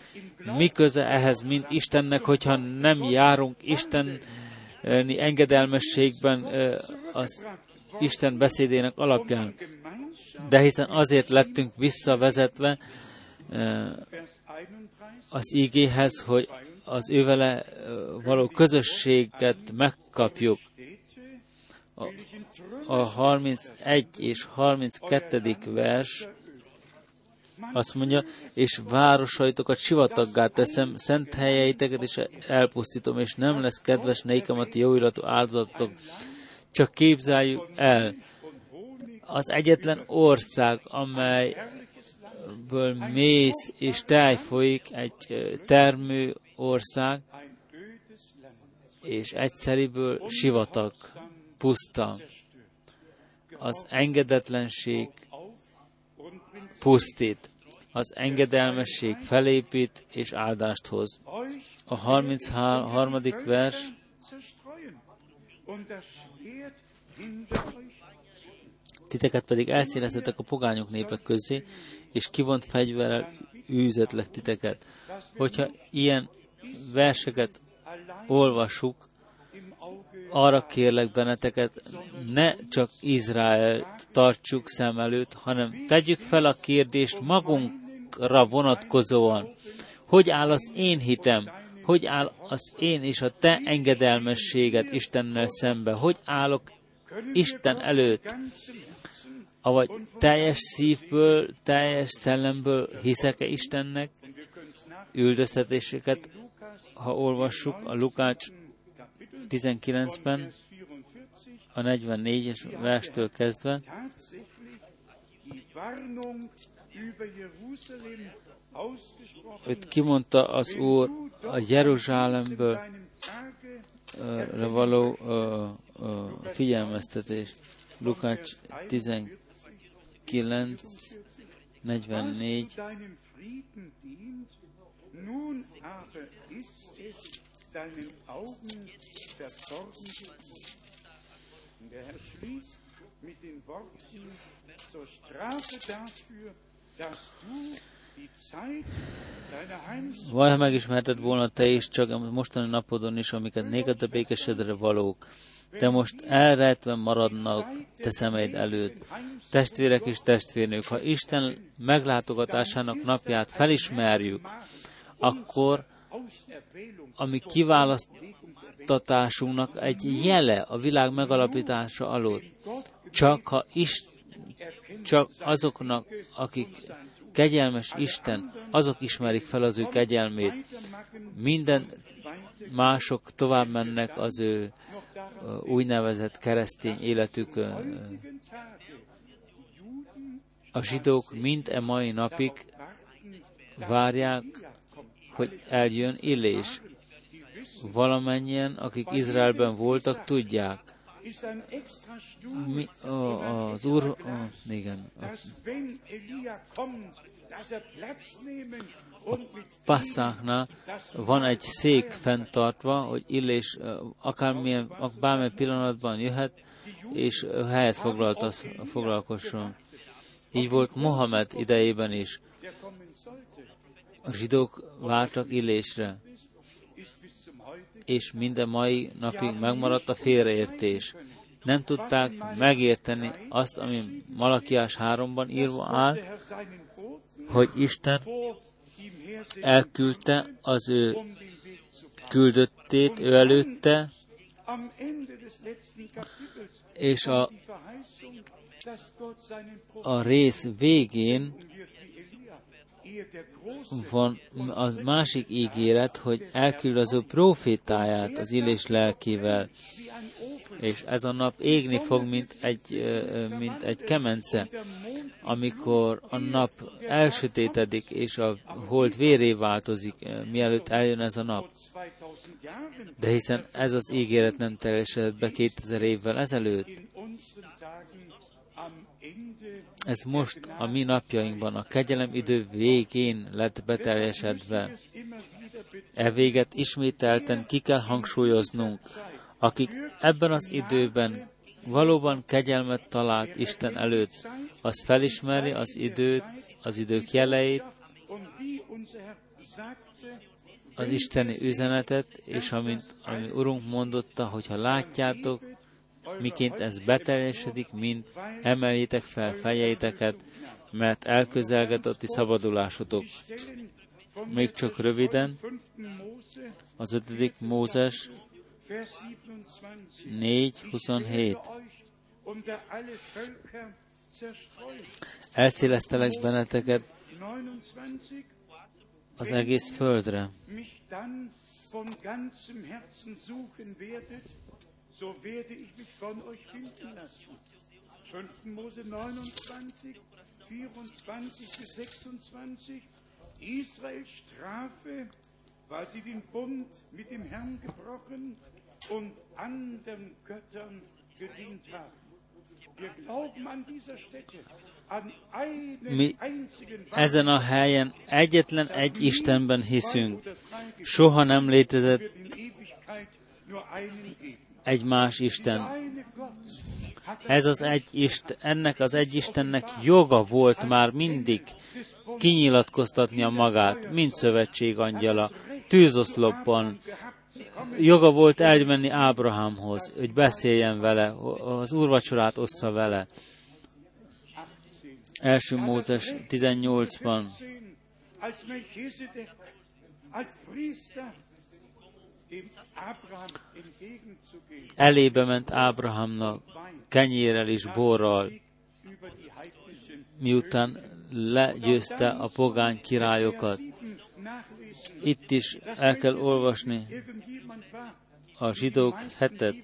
mi köze ehhez, mint Istennek, hogyha nem járunk Isten engedelmességben az Isten beszédének alapján. De hiszen azért lettünk visszavezetve az ígéhez, hogy az ővele való közösséget megkapjuk. A, a 31 és 32. vers azt mondja, és városaitokat sivataggá teszem, szent helyeiteket is elpusztítom, és nem lesz kedves nékem a illatú áldozatok. Csak képzeljük el, az egyetlen ország, amelyből mész és tej folyik, egy termő ország, és egyszeriből sivatag, puszta. Az engedetlenség pusztít, az engedelmesség felépít és áldást hoz. A 33. vers titeket pedig elszéleztetek a pogányok népek közé, és kivont fegyverrel űzetlek titeket. Hogyha ilyen verseket olvasuk, arra kérlek benneteket, ne csak Izrael tartsuk szem előtt, hanem tegyük fel a kérdést magunkra vonatkozóan. Hogy áll az én hitem? Hogy áll az én és a te engedelmességet Istennel szembe? Hogy állok Isten előtt? Avagy teljes szívből, teljes szellemből hiszek-e Istennek? Üldöztetéseket, ha olvassuk a Lukács 19-ben, a 44-es verstől kezdve. Itt kimondta az Úr a Jeruzsálemből ö, való ö, ö, figyelmeztetés. Lukács 19, 44. zu deinem Frieden dient, nun aber ist es deinen Augen verborgen geblieben. Und der Herr schließt mit den Worten zur Strafe dafür, dass du die Zeit deiner Heimsuchung Vaj, ha megismerted volna te is csak a mostani napodon is, amiket néked a békesedre valók. De most elrejtve maradnak te szemeid előtt. Testvérek és testvérnők, ha Isten meglátogatásának napját felismerjük, akkor ami kiválasztatásunknak egy jele a világ megalapítása alatt. Csak ha is, csak azoknak, akik kegyelmes Isten, azok ismerik fel az ő kegyelmét. Minden mások tovább mennek az ő úgynevezett keresztény életükön. A zsidók mind e mai napig várják, hogy eljön Illés. Valamennyien, akik Izraelben voltak, tudják. Mi, a, az Úr, a, igen, a mit passzáknál van egy szék fenntartva, hogy Illés akármilyen, ak- bármilyen pillanatban jöhet, és helyet foglalta, foglalkozson. Így volt Mohamed idejében is. A zsidók vártak Illésre, és minden mai napig megmaradt a félreértés. Nem tudták megérteni azt, ami Malakiás 3-ban írva áll, hogy Isten elküldte az ő küldöttét, ő előtte, és a, a rész végén van a másik ígéret, hogy elküld az ő profétáját az illés lelkével, és ez a nap égni fog, mint egy, mint egy kemence, amikor a nap elsötétedik, és a hold véré változik, mielőtt eljön ez a nap. 2000 Jahren De hiszen ez az ígéret nem teljesedett be 2000 évvel ezelőtt. Ez most a mi napjainkban, a kegyelem idő végén lett beteljesedve. E véget ismételten ki kell hangsúlyoznunk, akik ebben az időben valóban kegyelmet talált Isten előtt, az felismeri az időt, az idők jeleit, az isteni üzenetet, és amint ami Urunk mondotta, hogy ha látjátok, miként ez beteljesedik, mint emeljétek fel fejeiteket, mert elközelget a szabadulásotok. Még csak röviden, 5. Mose, az ötödik Mózes Vers 27. 4.27. euch unter alle Völker zerstreut. Elszélesztelek benneteket 29. az egész földre. So werde ich mich von euch finden lassen. 5. Mose 29, 24 bis 26. Israels Strafe, weil sie den Bund mit dem Herrn gebrochen und anderen Göttern gedient haben. Wir glauben an dieser Stätte, an einen Mi einzigen ezen a helyen egyetlen egy Istenben hiszünk. Soha nem létezett egy más Isten. Ez az egy Isten, ennek az egy Istennek joga volt már mindig kinyilatkoztatnia magát, mint szövetség angyala, tűzoszlopban. Joga volt elmenni Ábrahámhoz, hogy beszéljen vele, az úrvacsorát ossza vele. Első Mózes 18-ban. Elébe ment Ábrahámnak kenyérrel és borral, miután legyőzte a pogány királyokat. Itt is el kell olvasni a zsidók hetet,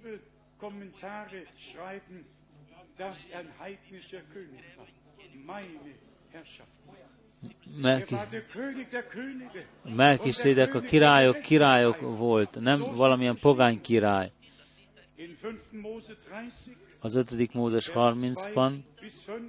dass er ein heidnischer König war. meine Herrschaft. Er Melkis, war der König der Könige. Melkisedek a királyok királyok volt, nem valamilyen pogány király. In 5. Mose 30 Az 5. Mózes 30-ban bis 5.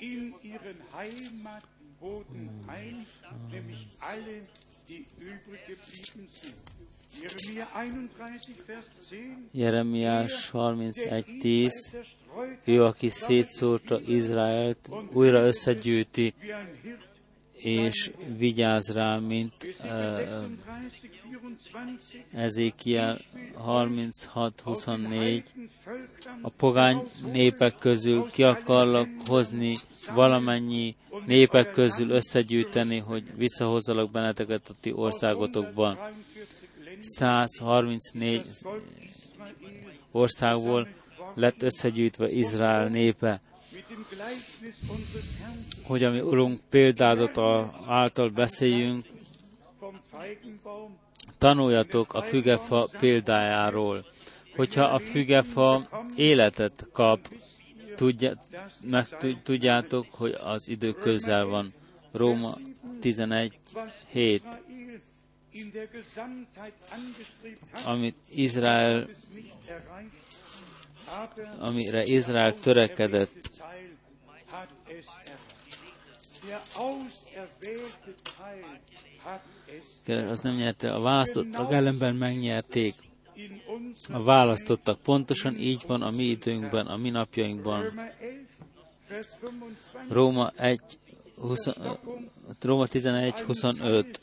Gott der Herr erbarmt sich und holt sein zerstreutes Volk aus allen Völkern wieder 2-től Und gemäß Jesaja 12-ben 14, Vers 1, pflanzt er sie wieder in ihren Heimatboden ein, nämlich alle, die übrig geblieben sind. Jeremia 31, Vers 10. Jeremiás Der 31.10 Israel zerstreut Ő, aki szétszórta Izraelt, újra összegyűjti, és vigyáz rá, mint uh, 36, 24. Ezékiel 36-24, Aus den heiden Völkern a pogány népek közül ki akarlak hozni valamennyi népek közül összegyűjteni, hogy visszahozzalak benneteket a ti országotokban. 134 országból lett összegyűjtve Izrael népe, hogy ami Urunk példázata által beszéljünk, tanuljatok a fügefa példájáról. Hogyha a fügefa életet kap, tudja, meg tud- tudjátok, hogy az idő közel van. Róma 11, 7, amit Izrael, amire Izrael törekedett, az nem nyerte, a választottak ellenben megnyerték. A választottak pontosan így van a mi időnkben, a mi napjainkban. Róma 1, 20, Róma 11, 25.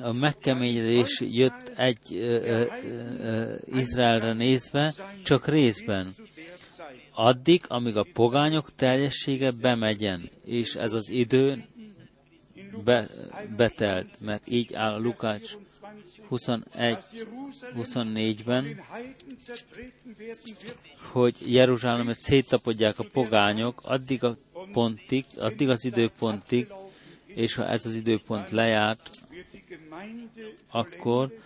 A megkeményedés jött egy ö, ö, ö, Izraelre nézve, csak részben. Addig, amíg a pogányok teljessége bemegyen, és ez az idő be, betelt, mert így áll Lukács 21, 24-ben, hogy Jeruzsálemet széttapodják a pogányok addig a pontig, addig az időpontig, és ha ez az időpont lejárt, akkor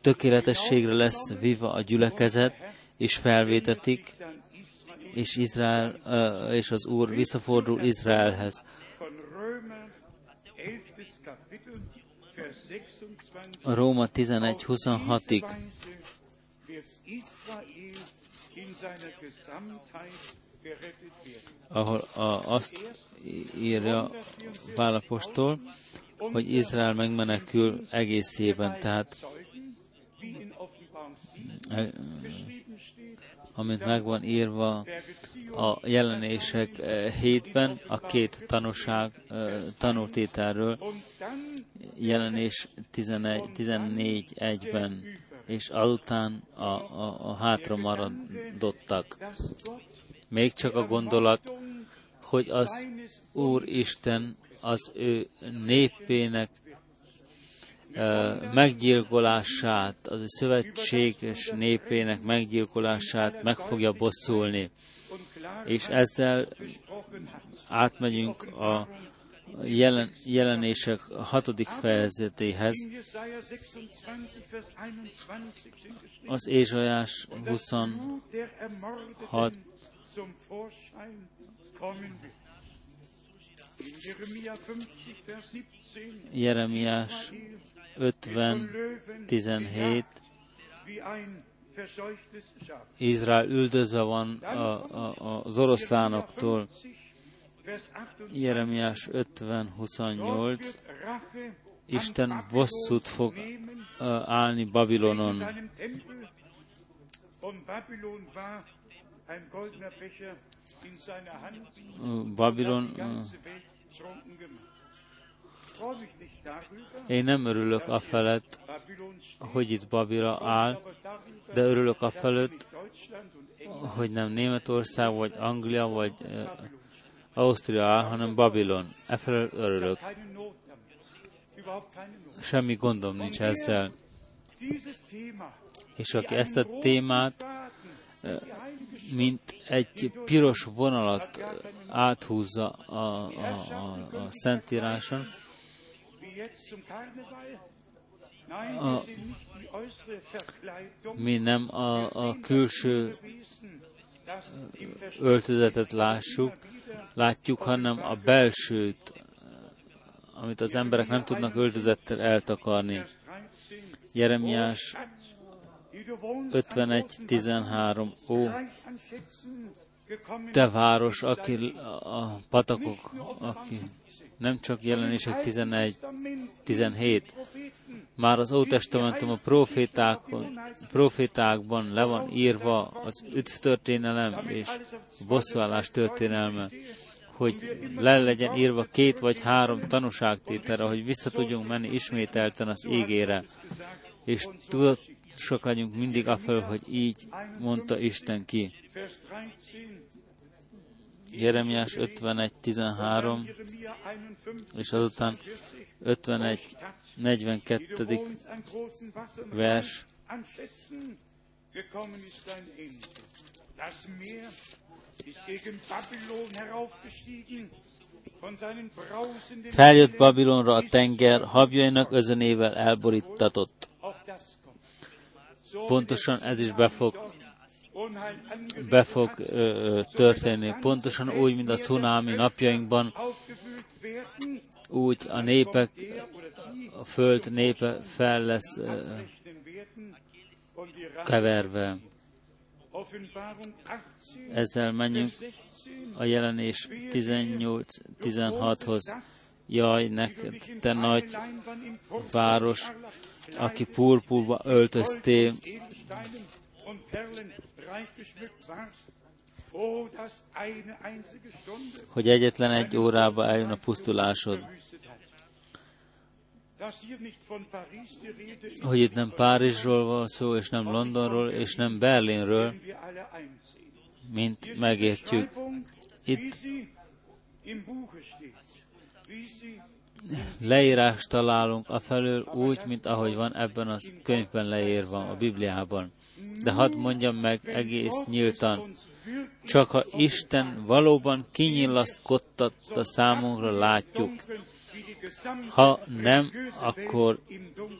tökéletességre lesz viva a gyülekezet, és felvétetik, és, Izrael, és az Úr visszafordul Izraelhez. A Róma 11.26-ig. ahol a, azt írja Pálapostól, hogy Izrael megmenekül egészében, tehát amint megvan írva a jelenések eh, hétben, a két tanúság eh, tanútételről, jelenés 14.1-ben, és azután a, a, a hátra maradottak. Még csak a gondolat, hogy az Úr Isten az ő népének meggyilkolását, az ő szövetséges népének meggyilkolását meg fogja bosszulni. És ezzel átmegyünk a jelen, jelenések hatodik fejezetéhez. Az Ézsajás 26 Jeremiás 50, 17, Izrael üldözve van a, a, az oroszlánoktól. Jeremiás 50, 28, Isten bosszút fog állni Babilonon. Babilon én nem örülök a felett, hogy itt Babila áll, de örülök a felett, hogy nem Németország, vagy Anglia, vagy uh, Ausztria áll, hanem Babilon. E felett örülök. Semmi gondom nincs ezzel. És aki ezt a témát mint egy piros vonalat áthúzza a, a, a, a Szentíráson. A, mi nem a, a külső öltözetet lássuk, látjuk, hanem a belsőt, amit az emberek nem tudnak öltözettel eltakarni. Jeremiás 51.13 Ó, te város, aki a patakok, aki nem csak jelenések 11, 17, már az Ótestamentum a profétákon, profétákban le van írva az üdvtörténelem és bosszúállás történelme, hogy le legyen írva két vagy három tanúságtételre, hogy vissza tudjunk menni ismételten az égére, és tudatosak legyünk mindig afel, hogy így mondta Isten ki. Jeremiás 51.13, és azután 51.42. vers. Feljött Babilonra a tenger, habjainak özönével elborítatott. Pontosan ez is be fog be fog történni. Pontosan úgy, mint a cunami napjainkban, úgy a népek, a föld népe fel lesz keverve. Ezzel menjünk a jelenés 18-16-hoz. Jaj, neked, te nagy város, aki purpurba öltöztél, hogy egyetlen egy órába eljön a pusztulásod. Hogy itt nem Párizsról van szó, és nem Londonról, és nem Berlinről, mint megértjük. Itt leírást találunk a felől úgy, mint ahogy van ebben a könyvben leírva, a Bibliában. De hadd mondjam meg egész nyíltan, csak ha Isten valóban kinyilaszkodtatta számunkra látjuk. Ha nem, akkor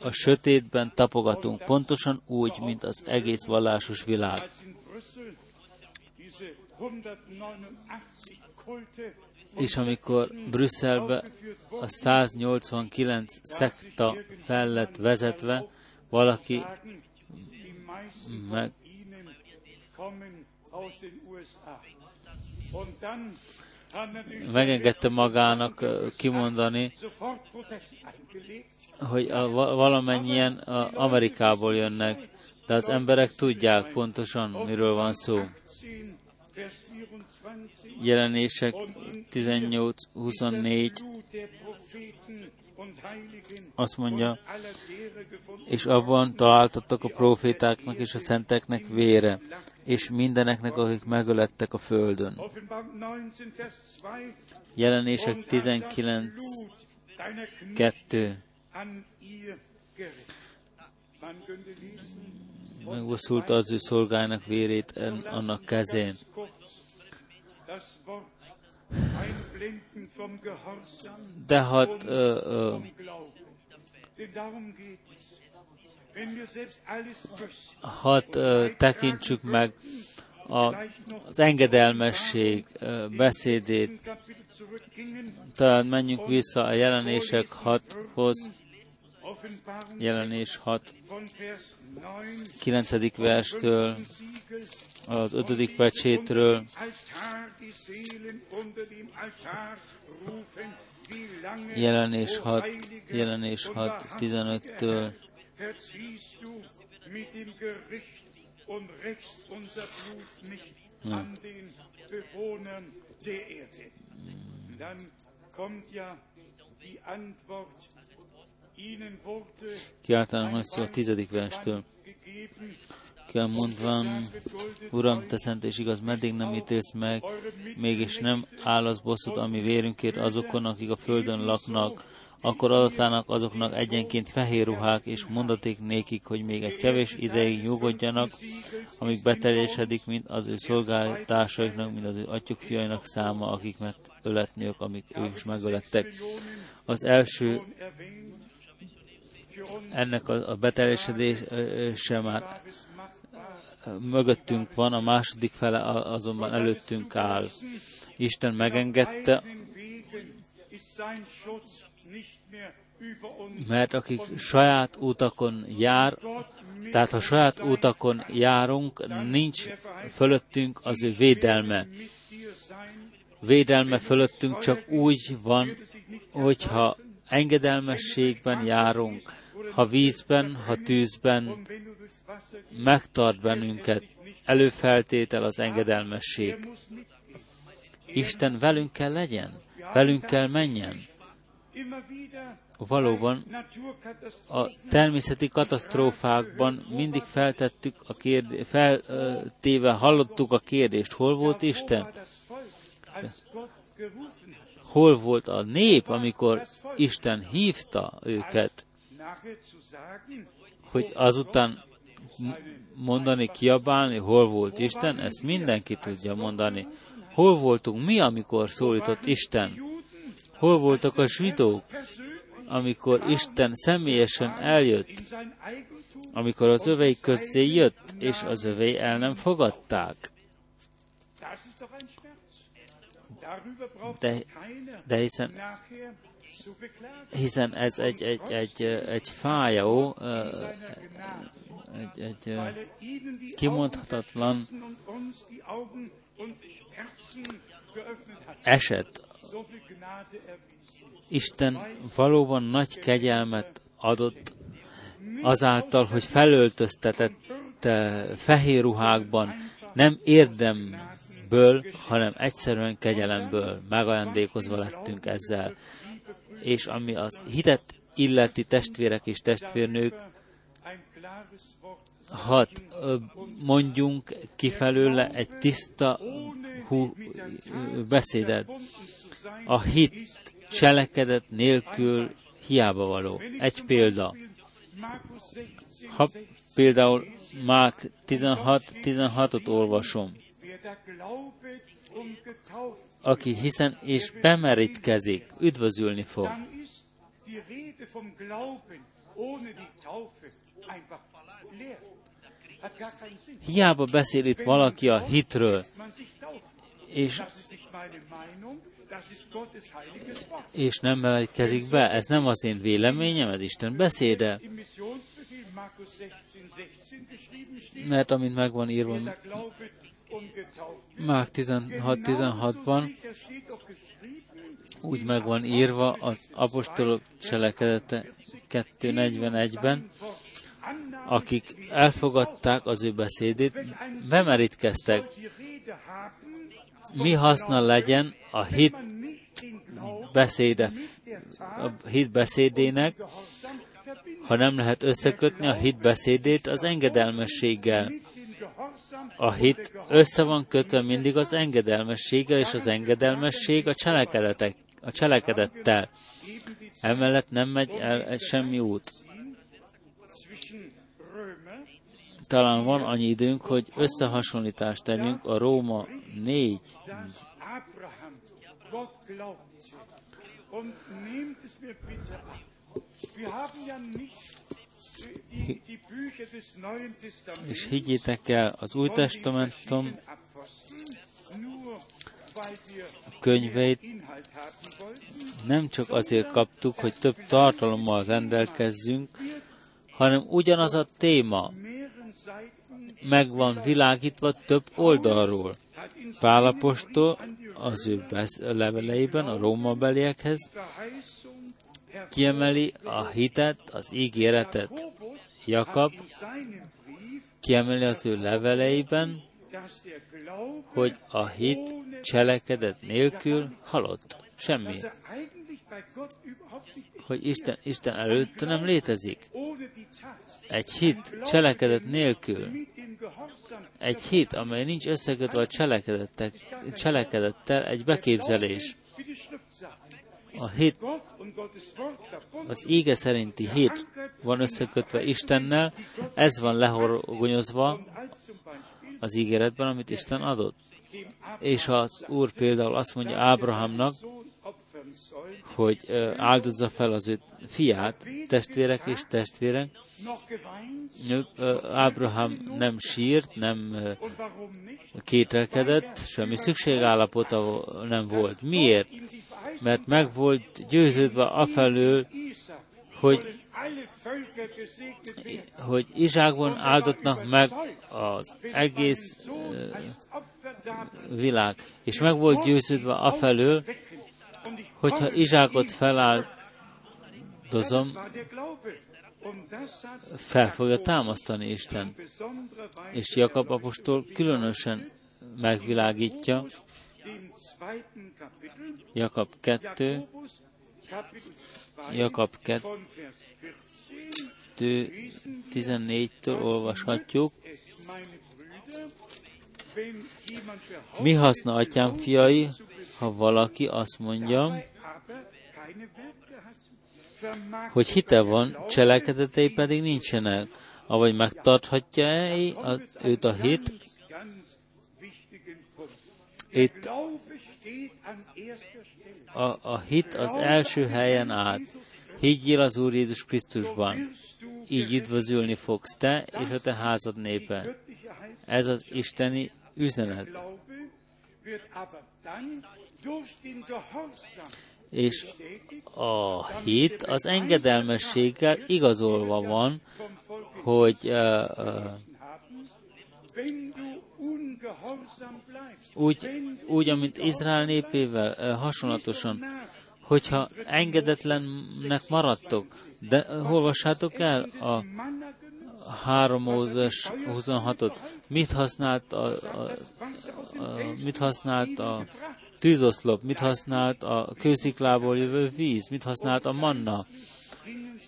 a sötétben tapogatunk, pontosan úgy, mint az egész vallásos világ. És amikor Brüsszelbe a 189 szekta fel lett vezetve, valaki meg megengedte magának kimondani, hogy a, valamennyien a Amerikából jönnek, de az emberek tudják pontosan, miről van szó. Jelenések 18-24 azt mondja, és abban találtattak a profétáknak és a szenteknek vére, és mindeneknek, akik megölettek a földön. Jelenések 19, 2. Megbosszulta az ő szolgájának vérét annak kezén. De hát ö, ö, hadd ö, tekintsük meg a, az engedelmesség ö, beszédét. Talán menjünk vissza a jelenések 6-hoz. Jelenés 6, 9. verstől az ötödik pecsétről. Jelenés 6, jelenés 6, 15-től. Ja. Dann kommt ja Kiáltanak a tizedik verstől kell mondván, Uram, te szent és igaz, meddig nem ítélsz meg, mégis nem állasz bosszút, ami vérünkért azokon, akik a földön laknak, akkor adatának azoknak egyenként fehér ruhák, és mondaték nékik, hogy még egy kevés ideig nyugodjanak, amíg beteljesedik, mint az ő szolgáltásaiknak, mint az ő atyuk fiainak száma, akik megöletniük, amik ők is megölettek. Az első ennek a, a beteljesedése már mögöttünk van, a második fele azonban előttünk áll. Isten megengedte, mert akik saját utakon jár, tehát ha saját utakon járunk, nincs fölöttünk az ő védelme. Védelme fölöttünk csak úgy van, hogyha engedelmességben járunk, ha vízben, ha tűzben megtart bennünket, előfeltétel az engedelmesség. Isten velünk kell legyen, velünk kell menjen. Valóban a természeti katasztrófákban mindig feltettük a kérdést, feltéve hallottuk a kérdést, hol volt Isten? Hol volt a nép, amikor Isten hívta őket? Hogy azután mondani, kiabálni, hol volt Isten, ezt mindenki tudja mondani. Hol voltunk mi, amikor szólított Isten? Hol voltak a zsidók, amikor Isten személyesen eljött, amikor az övei közé jött, és az övei el nem fogadták? De, de hiszen, hiszen ez egy, egy, egy, egy fájó, egy, egy kimondhatatlan eset. Isten valóban nagy kegyelmet adott azáltal, hogy felöltöztetett fehér ruhákban, nem érdemből, hanem egyszerűen kegyelemből megajándékozva lettünk ezzel. És ami az hitet illeti testvérek és testvérnők, hat mondjunk kifelőle egy tiszta hú, beszédet. A hit cselekedet nélkül hiába való. Egy példa. Ha például Mák 16-16-ot olvasom, aki hiszen és bemerítkezik, üdvözülni fog. Hiába beszél itt valaki a hitről, és, és nem mehetkezik be. Ez nem az én véleményem, ez Isten beszéde. Mert amint megvan írva Mák 16-16-ban, úgy megvan írva az apostolok cselekedete 2.41-ben, akik elfogadták az ő beszédét, bemerítkeztek. Mi haszna legyen a hit beszéde, a hit beszédének, ha nem lehet összekötni a hit beszédét az engedelmességgel. A hit össze van kötve mindig az engedelmességgel, és az engedelmesség a cselekedetek, a cselekedettel. Emellett nem megy el semmi út talán van annyi időnk, hogy összehasonlítást tegyünk a Róma 4. És higgyétek el, az Új Testamentum könyveit nem csak azért kaptuk, hogy több tartalommal rendelkezzünk, hanem ugyanaz a téma, meg van világítva több oldalról. Pálapostól az ő leveleiben a Róma beliekhez kiemeli a hitet, az ígéretet. Jakab kiemeli az ő leveleiben, hogy a hit cselekedet nélkül halott. Semmi. Hogy Isten, Isten előtt nem létezik. Egy hit cselekedet nélkül, egy hit, amely nincs összekötve a cselekedettel, egy beképzelés. A hit, az ége szerinti hit van összekötve Istennel, ez van lehorgonyozva az ígéretben, amit Isten adott. És az Úr például azt mondja Ábrahámnak, hogy áldozza fel az ő fiát, testvérek és testvérek. Ábrahám nem sírt, nem kételkedett, semmi szükségállapota nem volt. Miért? Mert meg volt győződve afelől, hogy hogy Izsákban áldottnak meg az egész világ, és meg volt győződve afelől, hogyha Izsákot feláldozom, fel fogja támasztani Isten. És Jakab apostol különösen megvilágítja, Jakab 2, Jakab 2, 14-től olvashatjuk. Mi haszna, atyám fiai, ha valaki azt mondja, hogy hite van, cselekedetei pedig nincsenek, avagy megtarthatja-e őt a hit? Itt a, a hit az első helyen át. Higgyél az Úr Jézus Krisztusban. Így üdvözülni fogsz te és a te házad népe. Ez az isteni üzenet és a hit az engedelmességgel igazolva van, hogy uh, uh, úgy, úgy, amint Izrael népével hasonlatosan, hogyha engedetlennek maradtok, de olvassátok el a 3 Mózes 26-ot. Mit használt a, a, a, mit használt a tűzoszlop, mit használt a kősziklából jövő víz, mit használt a manna.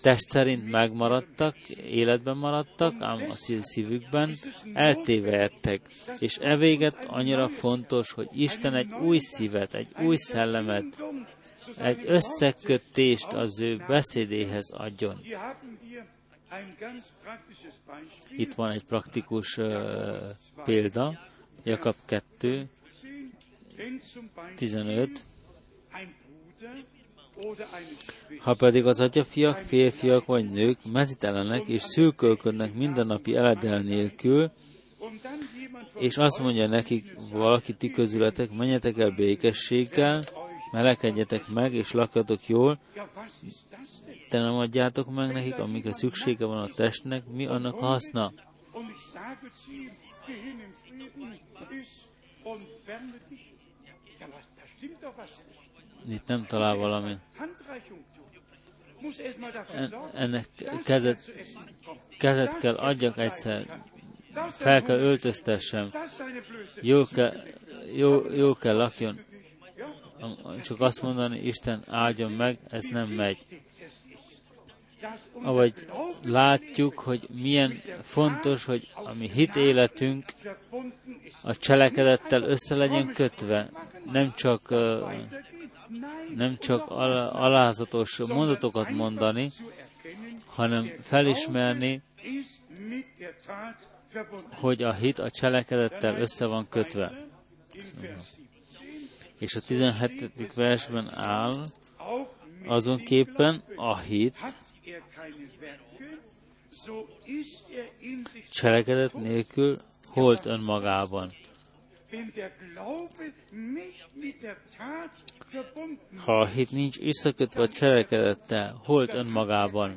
Test szerint megmaradtak, életben maradtak, ám a szívükben eltévejettek. És evéget annyira fontos, hogy Isten egy új szívet, egy új szellemet, egy összekötést az ő beszédéhez adjon. Itt van egy praktikus uh, példa, Jakab 2, 15. Ha pedig az atyafiak, férfiak vagy nők mezitelenek és szűkölködnek mindennapi eledel nélkül, és azt mondja nekik valaki ti közületek, menjetek el békességgel, melekedjetek meg, és lakjatok jól, te nem adjátok meg nekik, amikre szüksége van a testnek, mi annak a haszna? Itt nem talál valami. Ennek kezet, kezet kell adjak egyszer, fel kell öltöztessem, jó kell, jó, jó kell lakjon. Csak azt mondani, Isten áldjon meg, ez nem megy. Ahogy látjuk, hogy milyen fontos, hogy a mi hit életünk a cselekedettel össze legyen kötve, nem csak nem csak alázatos mondatokat mondani, hanem felismerni, hogy a hit a cselekedettel össze van kötve. És a 17. versben áll, azonképpen a hit cselekedet nélkül holt önmagában. Ha a hit nincs összekötve a cselekedettel, holt önmagában,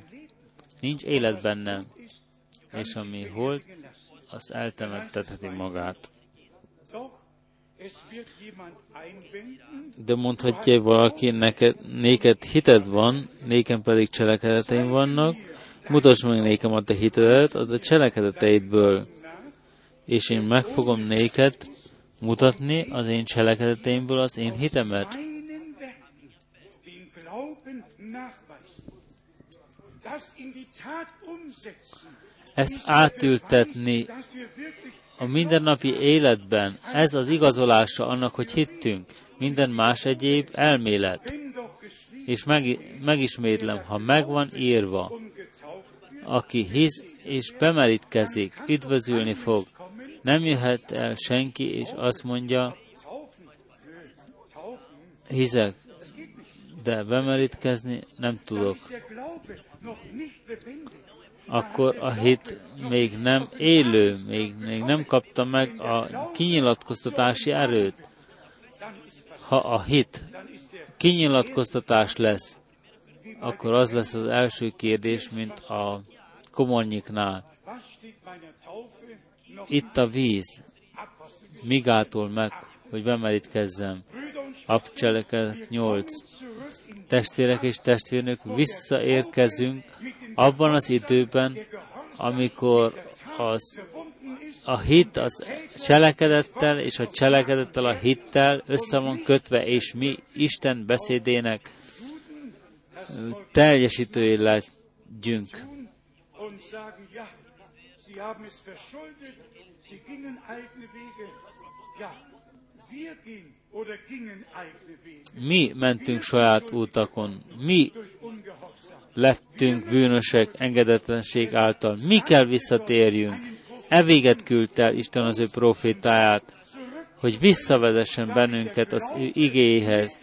nincs élet bennem, és ami holt, az eltemettetheti magát. De mondhatja valaki, neked, néked hited van, nékem pedig cselekedeteim vannak, mutasd meg nékem a te hitedet, a te cselekedeteidből, és én meg fogom néked mutatni az én cselekedeteimből az én hitemet. Ezt átültetni a mindennapi életben, ez az igazolása annak, hogy hittünk. Minden más egyéb elmélet. És meg, megismétlem, ha megvan írva, aki hisz és bemerítkezik, üdvözülni fog. Nem jöhet el senki, és azt mondja, hiszek, de bemerítkezni nem tudok. Akkor a hit még nem élő, még, még nem kapta meg a kinyilatkoztatási erőt. Ha a hit kinyilatkoztatás lesz, akkor az lesz az első kérdés, mint a komornyiknál. Itt a víz, Apostel? mi gátol meg, hogy bemerítkezzem. Apcselekedet 8. Testvérek és testvérnök, visszaérkezünk abban az időben, amikor az, a hit az cselekedettel, és a cselekedettel a hittel össze van kötve, és mi Isten beszédének teljesítői legyünk. ja, Mi mentünk saját útakon, mi lettünk bűnösek engedetlenség által. Mi kell visszatérjünk. E véget küldte el Isten az ő profétáját, hogy visszavezessen bennünket az ő igéhez,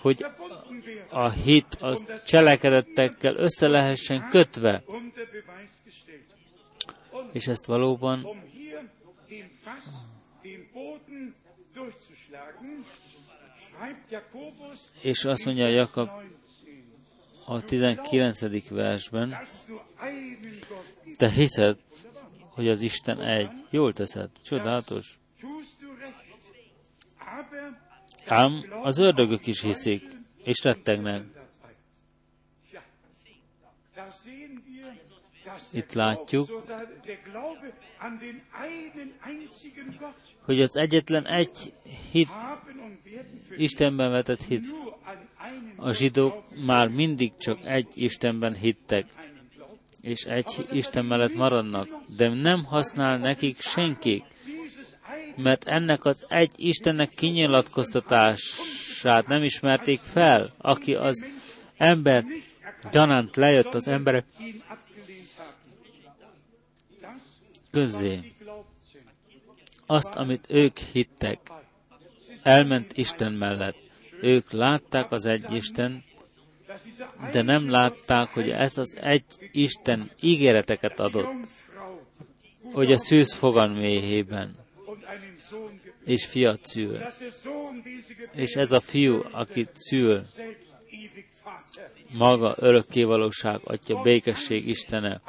hogy a hit a cselekedettekkel össze lehessen kötve, és ezt valóban Um hier den Fach, den Boden durchzuschlagen, schreibt Jakobus és azt mondja Jakab a 19. versben, te hiszed, hogy az Isten egy. Jól teszed, csodálatos. Ám az ördögök is hiszik, és rettegnek. Ja, da sehen wir, dass Itt der látjuk, Glaube, so da, der Glaube an den einen einzigen Gott hogy az egyetlen egy hit, Istenben vetett hit. A zsidók már mindig csak egy Istenben hittek, és egy Isten mellett maradnak, de nem használ nekik senkik, mert ennek az egy Istennek kinyilatkoztatását nem ismerték fel, aki az ember gyanánt lejött az emberek glaubten, Azt, amit ők hittek, elment Isten mellett. Ők látták az egy Isten, de nem látták, hogy ez az egy Isten ígéreteket adott, hogy a szűz fogan méhében, és fiat szül. És ez a fiú, akit szül, maga örökkévalóság, atya, békesség Istene.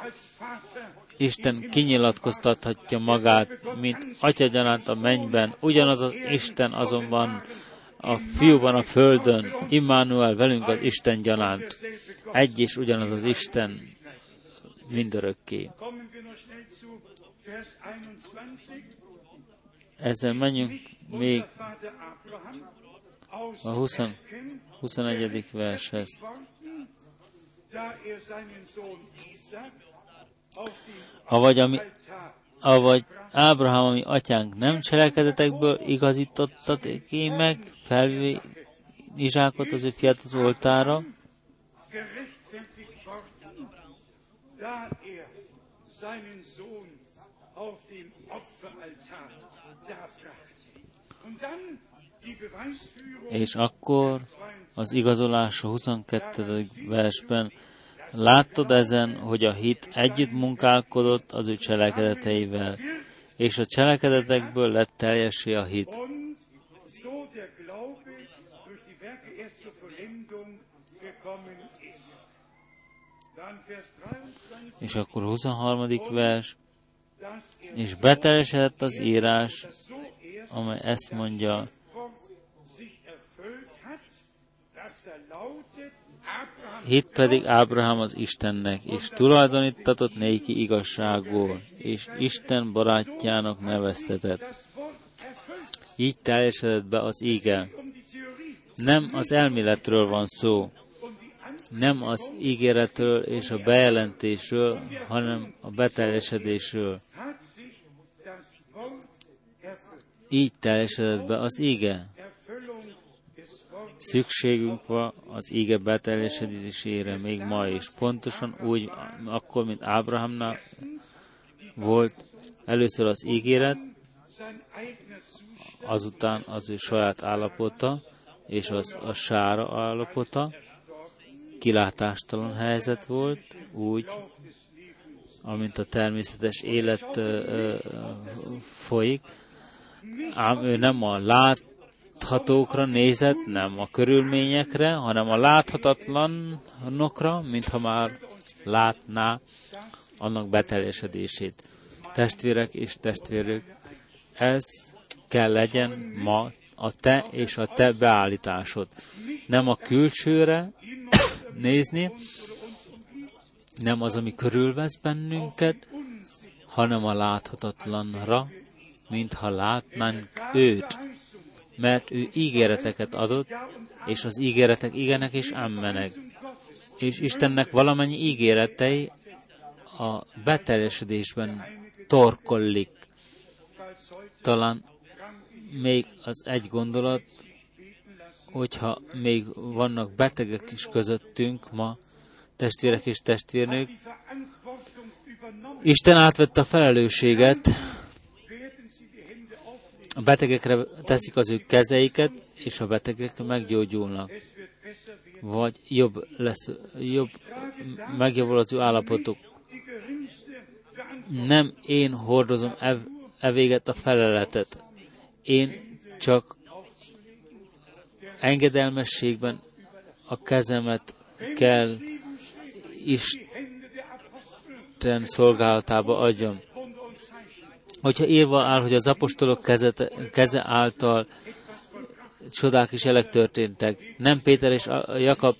Isten kinyilatkoztathatja magát, mint atya gyanánt a mennyben, ugyanaz az Isten azonban a fiúban a földön, Immanuel velünk az Isten gyanánt. Egy és ugyanaz az Isten mindörökké. Kommen wir noch schnell zu Vers 21. Ezzel menjünk még a 20, Erken 21. vershez. Avagy, ami, avagy Ábrahám, ami atyánk nem cselekedetekből igazítottaték ki meg, felvé Izsákot az ő fiát az oltára, er és akkor az igazolás a 22. versben Láttad ezen, hogy a hit együtt munkálkodott az ő cselekedeteivel, és a cselekedetekből lett teljessé a hit. und so der Glaube durch die Werke erst zur Vollendung gekommen ist. Dann Vers 23, És akkor 23. vers, er és beteljesedett az írás, amely ezt mondja, hit pedig Ábrahám az Istennek, és tulajdonítatott néki igazságból, és Isten barátjának neveztetett. Így teljesedett be az íge. Nem az elméletről van szó, nem az ígéretről és a bejelentésről, hanem a beteljesedésről. Így teljesedett be az íge. Szükségünk van az ége beteljesedésére még ma is. Pontosan úgy, akkor, mint Ábrahamnál volt először az ígéret, azután az ő saját állapota, és az a sára állapota, kilátástalan helyzet volt, úgy, amint a természetes élet ö, ö, folyik, ám ő nem a láthatókra nézett, nem a körülményekre, hanem a láthatatlanokra, mintha már látná annak beteljesedését. Testvérek és testvérök, ez kell legyen ma a te és a te beállításod. Nem a külsőre nézni, nem az, ami körülvesz bennünket, hanem a láthatatlanra, mintha látnánk őt. Mert ő ígéreteket adott, és az ígéretek igenek és ammenek. És Istennek valamennyi ígéretei a beteljesedésben torkollik. Talán még az egy gondolat, hogyha még vannak betegek is közöttünk ma, testvérek és testvérnők, Isten átvette a felelősséget, a betegekre teszik az ő kezeiket, és a betegek meggyógyulnak. Vagy jobb lesz, jobb, megjavul az ő állapotuk. Nem én hordozom ev, evéget a feleletet. Én csak engedelmességben a kezemet kell Isten szolgálatába adjam. Hogyha írva áll, hogy az apostolok keze, keze által csodák is elek történtek, nem Péter és Jakab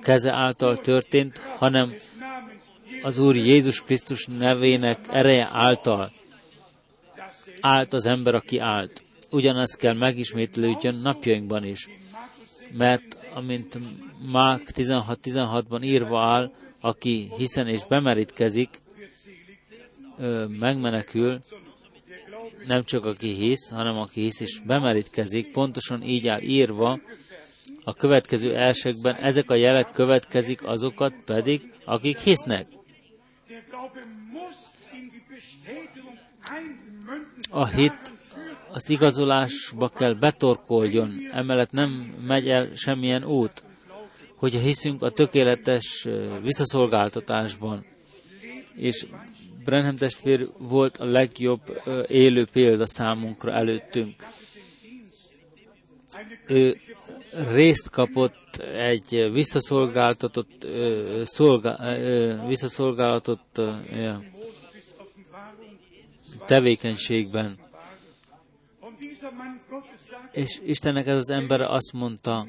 keze által történt, hanem az Úr Jézus Krisztus nevének ereje által állt az ember, aki állt. Ugyanaz kell megismétlődjön napjainkban is. Mert amint Mák 16-16-ban írva áll, aki hiszen és bemerítkezik, megmenekül, nem csak aki hisz, hanem aki hisz és bemerítkezik, pontosan így áll írva, a következő elsekben ezek a jelek következik, azokat pedig, akik hisznek. A hit az igazolásba kell betorkoljon, emellett nem megy el semmilyen út hogyha hiszünk a tökéletes visszaszolgáltatásban. És Brenham testvér volt a legjobb élő példa számunkra előttünk. Ő részt kapott egy visszaszolgáltatott, szolgá, visszaszolgáltatott tevékenységben. És Istennek ez az ember azt mondta,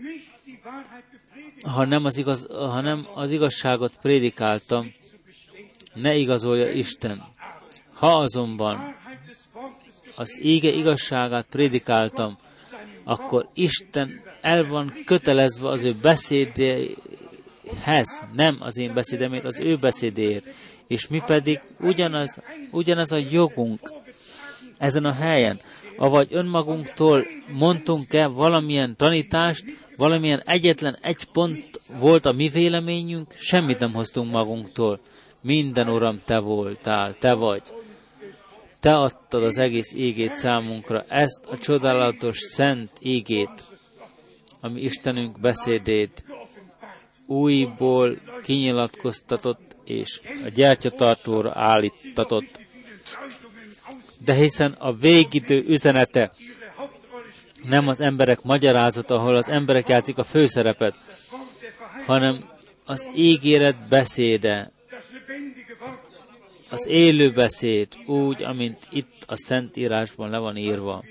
ha nem az, igaz, ha nem az igazságot prédikáltam, ne igazolja Isten. Ha azonban az ége igazságát prédikáltam, akkor Isten el van kötelezve az ő beszédéhez, nem az én beszédemért, az ő beszédéért. És mi pedig ugyanaz, ugyanaz a jogunk ezen a helyen, avagy önmagunktól mondtunk-e valamilyen tanítást, valamilyen egyetlen egy pont volt a mi véleményünk, semmit nem hoztunk magunktól. Minden, Uram, Te voltál, Te vagy. Te adtad az egész égét számunkra, ezt a csodálatos szent égét, ami Istenünk beszédét újból kinyilatkoztatott és a gyertyatartóra állítatott. De hiszen a végidő üzenete nem az emberek magyarázata, ahol az emberek játszik a főszerepet, hanem az ígéret beszéde, az élő beszéd, úgy, amint itt a Szentírásban le van írva.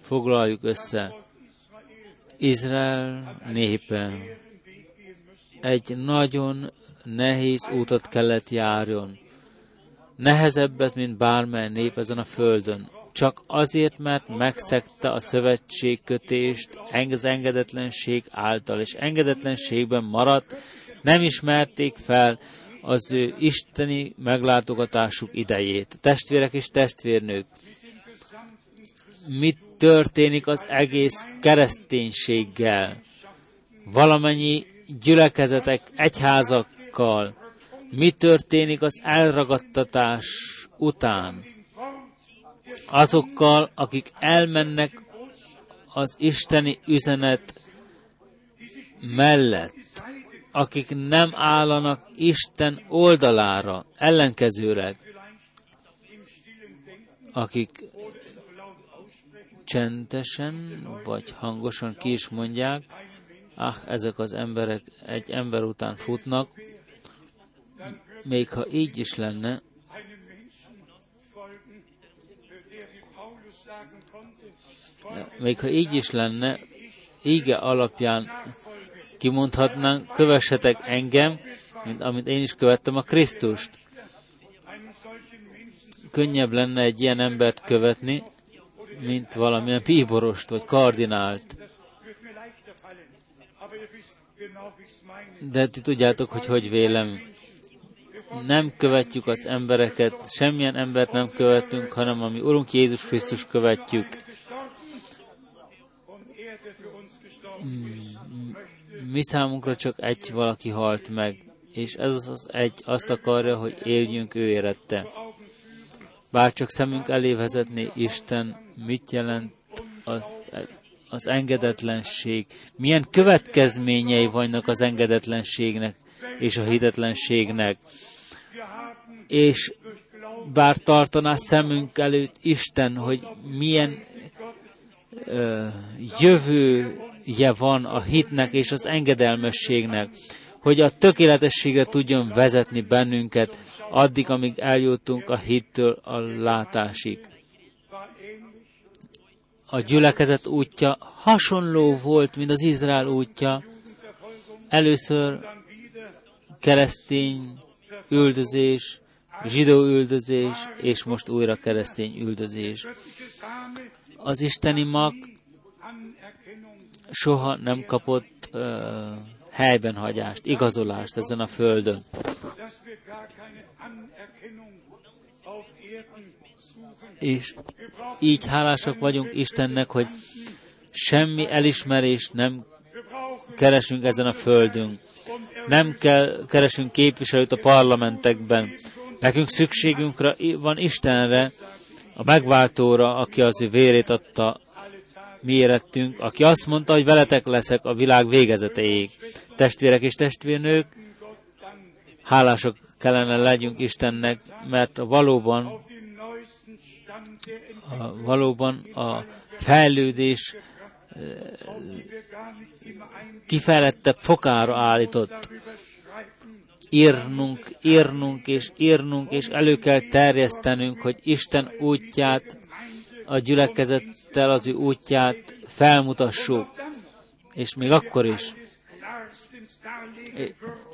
Foglaljuk össze. Izrael népe egy nagyon nehéz útat kellett járjon. Nehezebbet, mint bármely nép ezen a földön csak azért, mert megszegte a szövetségkötést az engedetlenség által, és engedetlenségben maradt, nem ismerték fel az ő isteni meglátogatásuk idejét. Testvérek és testvérnők, mit történik az egész kereszténységgel, valamennyi gyülekezetek, egyházakkal, mi történik az elragadtatás után, azokkal, akik elmennek az isteni üzenet mellett, akik nem állanak Isten oldalára, ellenkezőleg, akik csendesen vagy hangosan ki is mondják, ah, ezek az emberek egy ember után futnak, még ha így is lenne, még ha így is lenne, íge alapján kimondhatnánk, kövessetek engem, mint amit én is követtem a Krisztust. Könnyebb lenne egy ilyen embert követni, mint valamilyen bíborost vagy kardinált. De ti tudjátok, hogy hogy vélem. Nem követjük az embereket, semmilyen embert nem követünk, hanem ami Urunk Jézus Krisztus követjük. Mi számunkra csak egy valaki halt meg, és ez az egy azt akarja, hogy éljünk ő érette. Bár csak szemünk elé vezetné Isten, mit jelent az, az engedetlenség, milyen következményei vannak az engedetlenségnek és a hitetlenségnek. És bár tartaná szemünk előtt Isten, hogy milyen ö, jövője van a hitnek és az engedelmességnek, hogy a tökéletességre tudjon vezetni bennünket, addig, amíg eljutunk a hittől a látásig. A gyülekezet útja hasonló volt, mint az Izrael útja. Először keresztény üldözés, zsidó üldözés, és most újra keresztény üldözés. Az isteni mag soha nem kapott uh, helyben igazolást ezen a földön. És így hálásak vagyunk Istennek, hogy semmi elismerést nem keresünk ezen a földön. Nem kell, keresünk képviselőt a parlamentekben. Nekünk szükségünkre van Istenre, a megváltóra, aki az ő vérét adta mi érettünk, aki azt mondta, hogy veletek leszek a világ végezeteig. Testvérek és testvérnők, hálások kellene legyünk Istennek, mert valóban a, valóban a fejlődés kifejlettebb fokára állított. Írnunk, írnunk és írnunk, és elő kell terjesztenünk, hogy Isten útját, a gyülekezettel az ő útját felmutassuk. És még akkor is,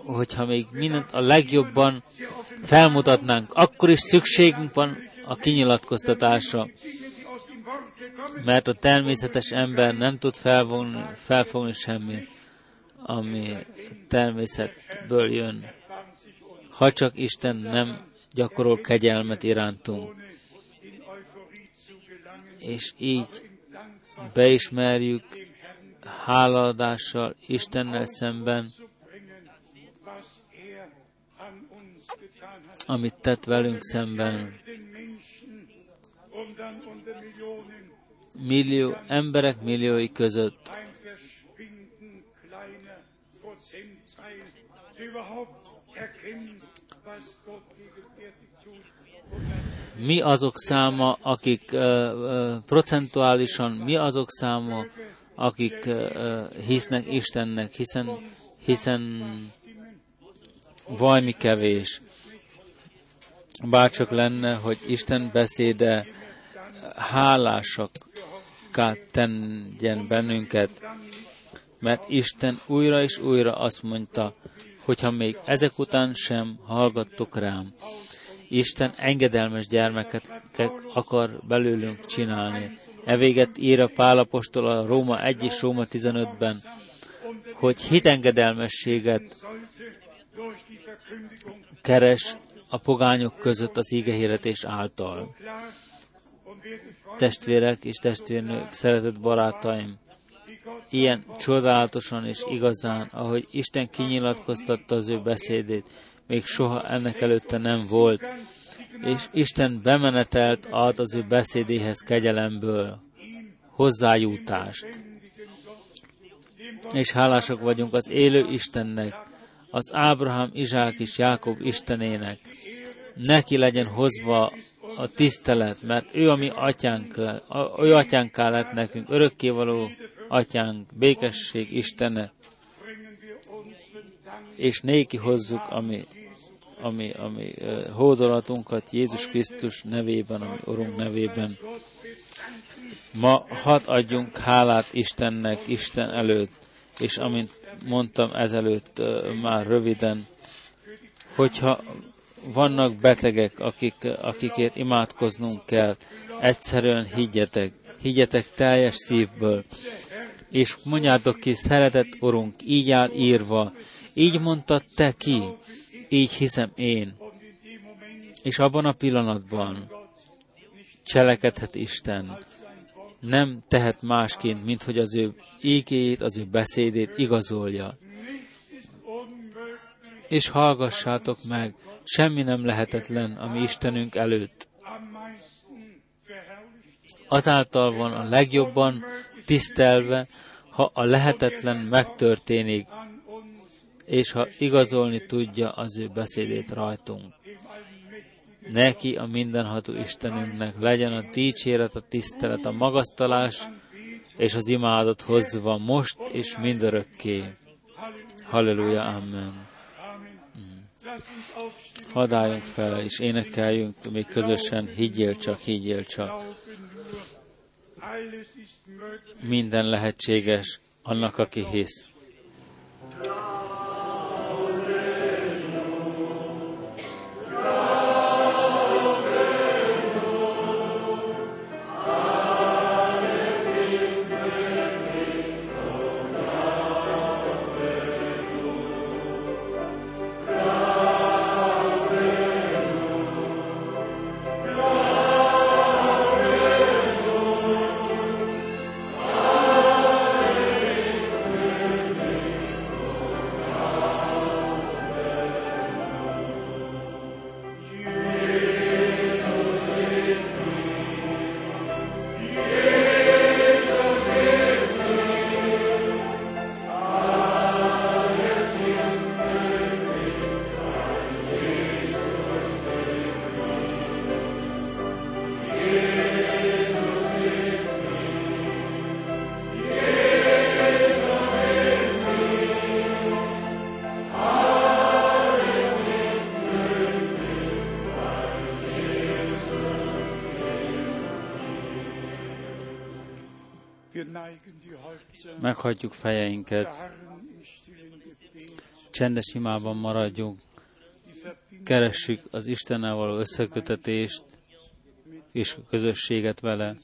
hogyha még mindent a legjobban felmutatnánk, akkor is szükségünk van a kinyilatkoztatásra, mert a természetes ember nem tud felfogni, felfogni semmi, ami természetből jön. Ha csak Isten nem gyakorol kegyelmet irántunk. És így beismerjük hálaadással Istennel szemben, amit tett velünk szemben. Millió emberek milliói között. Mi azok száma, akik uh, procentuálisan, mi azok száma, akik hisznek Istennek, hiszen, hiszen valami kevés. Bárcsak lenne, hogy Isten beszéde hálásakká tenjen bennünket, mert Isten újra és újra azt mondta, hogyha még ezek után sem hallgattok rám, Isten engedelmes gyermeket akar belőlünk csinálni. E véget ír a Pálapostól a Róma 1 és Róma 15-ben, hogy hitengedelmességet keres a pogányok között az ígehirdetés által. testvérek és testvérnők, szeretett barátaim, ilyen csodálatosan és igazán, ahogy Isten kinyilatkoztatta az ő beszédét, még soha ennek előtte nem volt, és Isten bemenetelt ad az ő beszédéhez kegyelemből, hozzájutást. És hálásak vagyunk az élő Istennek, az Ábrahám, Izsák és Jákob Istenének. Neki legyen hozva a tisztelet, mert ő a mi atyánk, ő atyánká lett nekünk, örökkévaló atyánk, békesség Istene, és néki hozzuk, ami, ami, ami uh, hódolatunkat Jézus Krisztus nevében, ami Urunk nevében. Ma hat adjunk hálát Istennek, Isten előtt, és amint mondtam ezelőtt uh, már röviden, hogyha vannak betegek, akik, akikért imádkoznunk kell, egyszerűen higgyetek, higgyetek teljes szívből, és mondjátok ki, szeretett Urunk, így áll írva, így mondta te ki, így hiszem én. És abban a pillanatban cselekedhet Isten. Nem tehet másként, mint hogy az ő ígéjét, az ő beszédét igazolja. És hallgassátok meg, semmi nem lehetetlen a mi Istenünk előtt. Azáltal van a legjobban tisztelve, ha a lehetetlen megtörténik, és ha igazolni tudja az ő beszédét rajtunk. Neki, a mindenható Istenünknek legyen a dicséret, a tisztelet, a magasztalás és az imádat hozva most és mindörökké. Halleluja, Amen. Hadd álljunk fel, és énekeljünk még közösen, higgyél csak, higgyél csak. Minden lehetséges annak, aki hisz. Meghagyjuk fejeinket, csendes imában maradjunk, keressük az Istennel való összekötetést és a közösséget vele,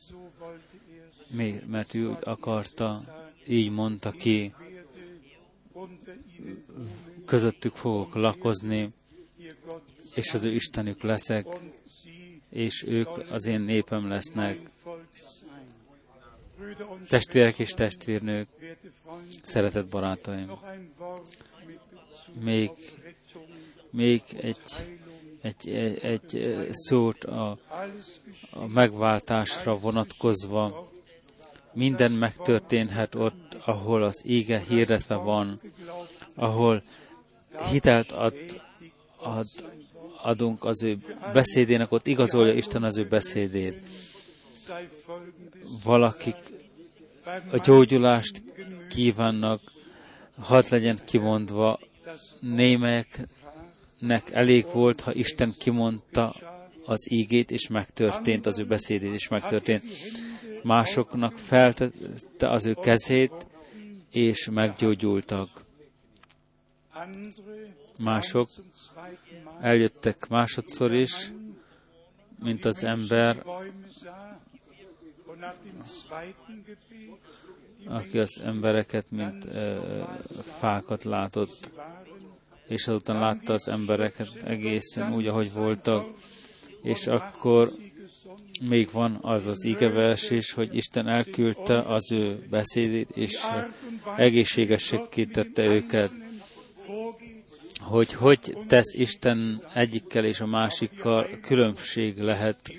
mert ő úgy akarta, így mondta ki, közöttük fogok lakozni, és az ő Istenük leszek, és ők az én népem lesznek. Testvérek és testvérnők, szeretett barátaim, még, még egy, egy, egy, egy szót a, a megváltásra vonatkozva. Minden megtörténhet ott, ahol az ége hirdetve van, ahol hitelt ad, ad, adunk az ő beszédének, ott igazolja Isten az ő beszédét. Valakik a gyógyulást kívánnak, hadd legyen kimondva, némelyeknek elég volt, ha Isten kimondta az ígét, és megtörtént, az ő beszédét, és megtörtént. Másoknak feltette az ő kezét, és meggyógyultak. Mások eljöttek másodszor is, mint az ember, aki az embereket, mint uh, fákat látott, és azután látta az embereket egészen úgy, ahogy voltak, és akkor még van az az igevers is, hogy Isten elküldte az ő beszédét, és egészségességé tette őket. Hogy hogy tesz Isten egyikkel és a másikkal, különbség lehet,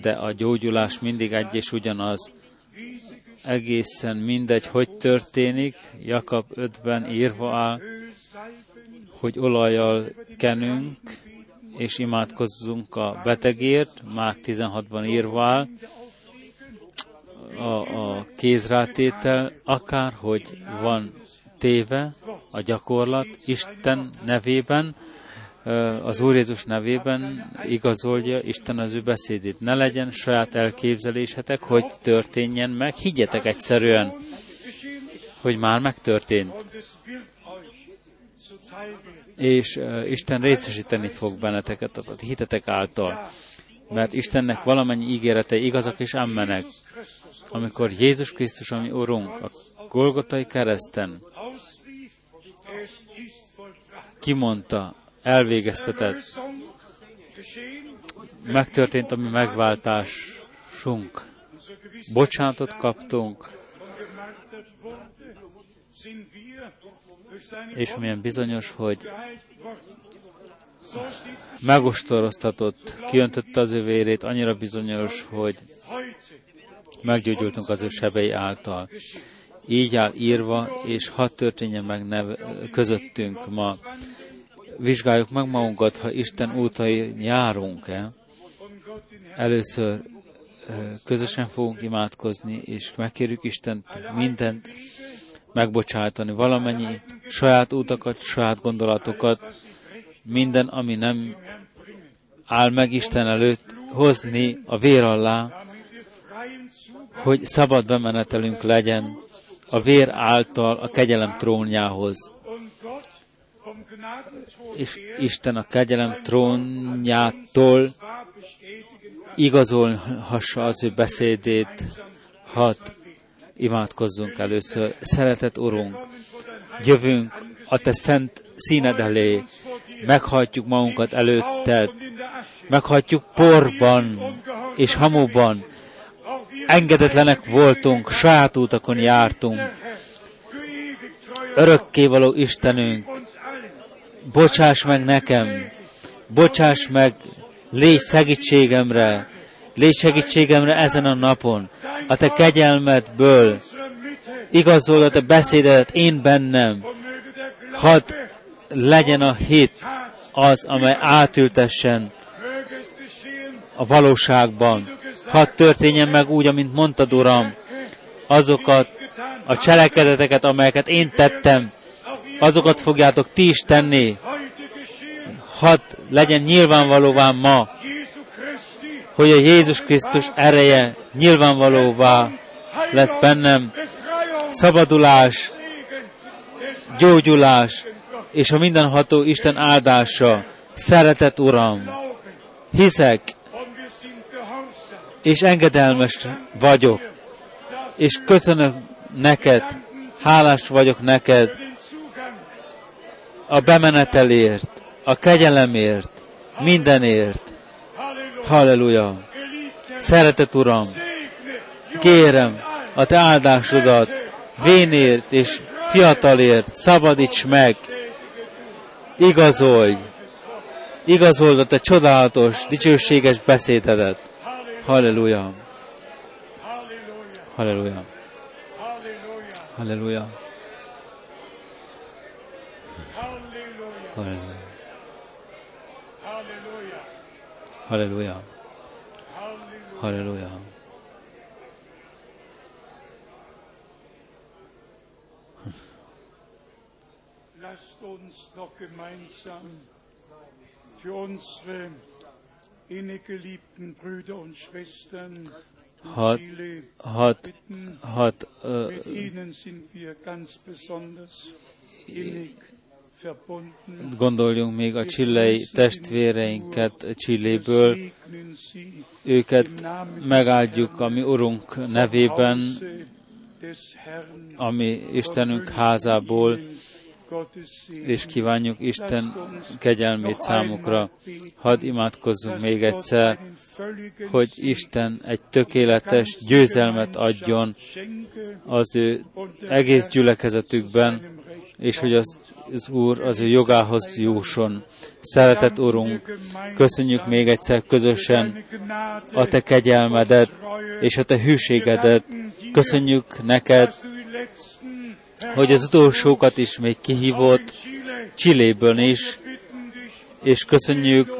de a gyógyulás mindig egy és ugyanaz. Egészen mindegy, hogy történik, Jakab 5-ben írva áll, hogy olajjal kenünk, és imádkozzunk a betegért, Mák 16-ban írva áll, a, a kézrátétel, akár hogy van téve a gyakorlat, Isten nevében, az Úr Jézus nevében igazolja Isten az ő beszédét. Ne legyen saját elképzelésetek, hogy történjen meg, higgyetek egyszerűen, hogy már megtörtént és Isten részesíteni fog benneteket a hitetek által. Mert Istennek valamennyi ígéretei igazak és ammenek. Amikor Jézus Krisztus, ami Urunk, a Golgotai kereszten kimondta, elvégeztetett, megtörtént a mi megváltásunk. Bocsánatot kaptunk, és milyen bizonyos, hogy megostoroztatott, kiöntötte az ő vérét, annyira bizonyos, hogy meggyógyultunk az ő sebei által. Így áll írva, és hadd történjen meg neve, közöttünk ma. Vizsgáljuk meg magunkat, ha Isten útai járunk-e. Először közösen fogunk imádkozni, és megkérjük Istent mindent megbocsátani, valamennyi saját útakat, saját gondolatokat, minden, ami nem áll meg Isten előtt, hozni a vér alá, hogy szabad bemenetelünk legyen a vér által a kegyelem trónjához. És Isten a kegyelem trónjától igazolhassa az ő beszédét, hat imádkozzunk először. Szeretett Urunk, jövünk a Te szent színed elé, meghatjuk magunkat előtted, meghatjuk porban és hamuban, engedetlenek voltunk, saját útakon jártunk. Örökkévaló Istenünk, bocsáss meg nekem, bocsáss meg, légy segítségemre, légy segítségemre ezen a napon, a te kegyelmedből, igazolod a te beszédedet én bennem, hadd legyen a hit az, amely átültessen a valóságban. Hadd történjen meg úgy, amint mondtad, Uram, azokat a cselekedeteket, amelyeket én tettem, azokat fogjátok ti is tenni. Hadd legyen nyilvánvalóvá ma, hogy a Jézus Krisztus ereje nyilvánvalóvá lesz bennem, szabadulás, gyógyulás és a mindenható Isten áldása. Szeretett Uram, hiszek, és engedelmes vagyok, és köszönök neked, hálás vagyok neked a bemenetelért, a kegyelemért, mindenért. Halleluja! Szeretett Uram, kérem a Te áldásodat vénért és fiatalért, szabadíts meg, igazolj, igazold a Te csodálatos, dicsőséges beszédedet. Halleluja! Halleluja! Halleluja! Halleluja! Halleluja! Halleluja! Lasst uns doch gemeinsam für unsere innig geliebten Brüder und Schwestern hat, hat, bitten. hat, ö, Mit ihnen sind wir ganz besonders innig verbunden. Gondoljunk még a csillei testvéreinket Csilléből, őket megáldjuk a mi Urunk nevében, ami Istenünk házából, és kívánjuk Isten kegyelmét számukra. Hadd imádkozzunk még egyszer, hogy Isten egy tökéletes győzelmet adjon az ő egész gyülekezetükben, és hogy az, az Úr az ő jogához jusson. Szeretett Urunk, köszönjük még egyszer közösen a Te kegyelmedet és a Te hűségedet. Köszönjük neked, hogy az utolsókat is még kihívott Csilléből is, és köszönjük,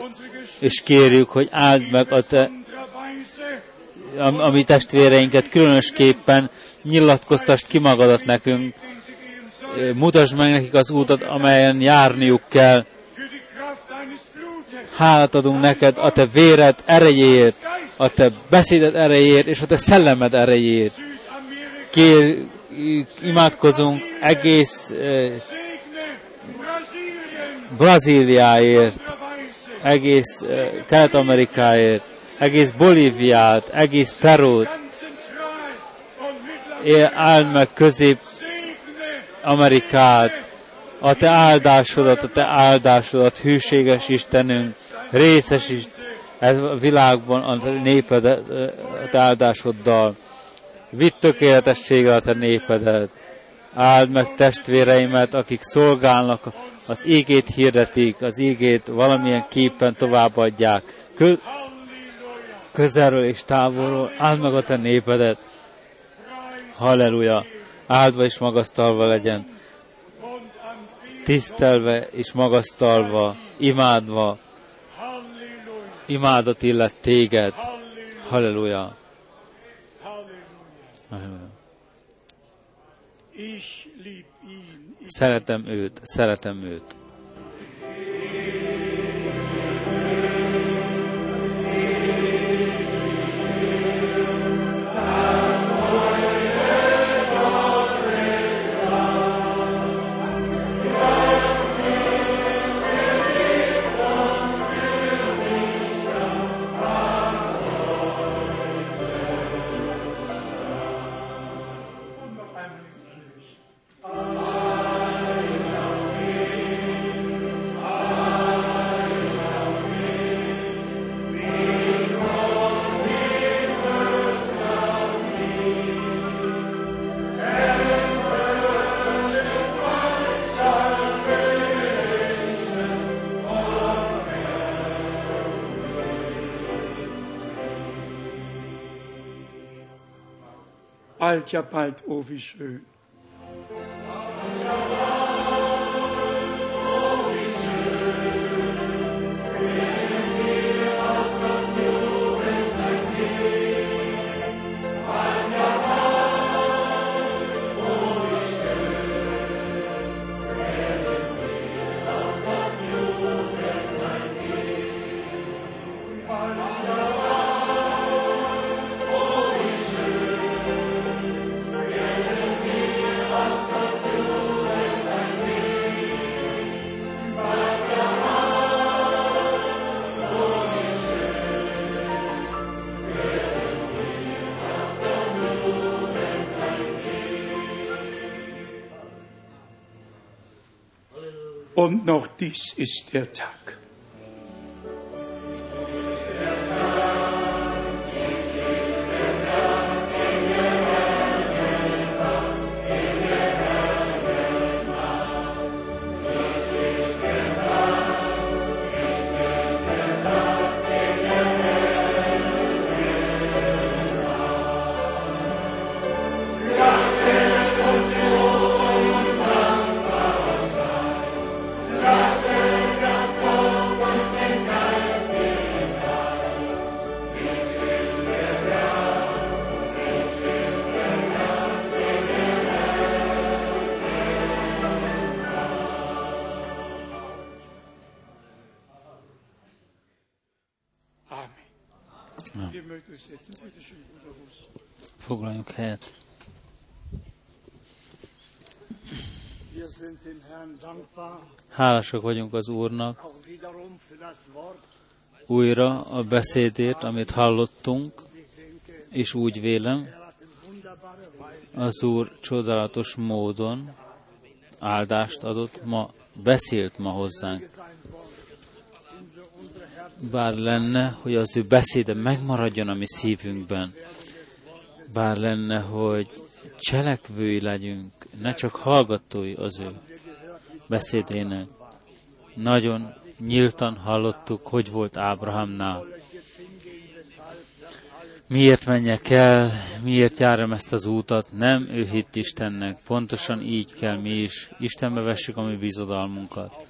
és kérjük, hogy áld meg a te, a, a mi testvéreinket, különösképpen nyilatkoztast ki magadat nekünk, mutasd meg nekik az útat, amelyen járniuk kell. Hálát adunk neked a te véred erejéért, a te beszéded erejéért, és a te szellemed erejéért. Kér, imádkozunk egész eh, Brazíliáért, egész eh, Kelet-Amerikáért, egész Bolíviát, egész Perút, áld meg közép Amerikát, a te áldásodat, a te áldásodat, hűséges Istenünk, részes is a világban a népedet, a te áldásoddal. Vitt tökéletességgel a te népedet. Áld meg testvéreimet, akik szolgálnak, az ígét hirdetik, az ígét valamilyen képen továbbadják. Kö- közelről és távolról, áld meg a te népedet. Halleluja! Áldva és magasztalva legyen. Tisztelve és magasztalva, imádva, imádat illet téged. Halleluja! Szeretem őt, szeretem őt. Bald, ja bald, oh wie schön. Noch dies ist der Tag. Hálásak vagyunk az Úrnak újra a beszédért, amit hallottunk, és úgy vélem, az Úr csodálatos módon áldást adott, ma beszélt ma hozzánk. Bár lenne, hogy az ő beszéde megmaradjon a mi szívünkben. Bár lenne, hogy cselekvői legyünk, ne csak hallgatói az ő beszédének. Nagyon nyíltan hallottuk, hogy volt Ábrahámnál. Miért menjek el, miért járom ezt az útat, nem ő hitt Istennek. Pontosan így kell mi is Istenbe vessük a mi bizodalmunkat.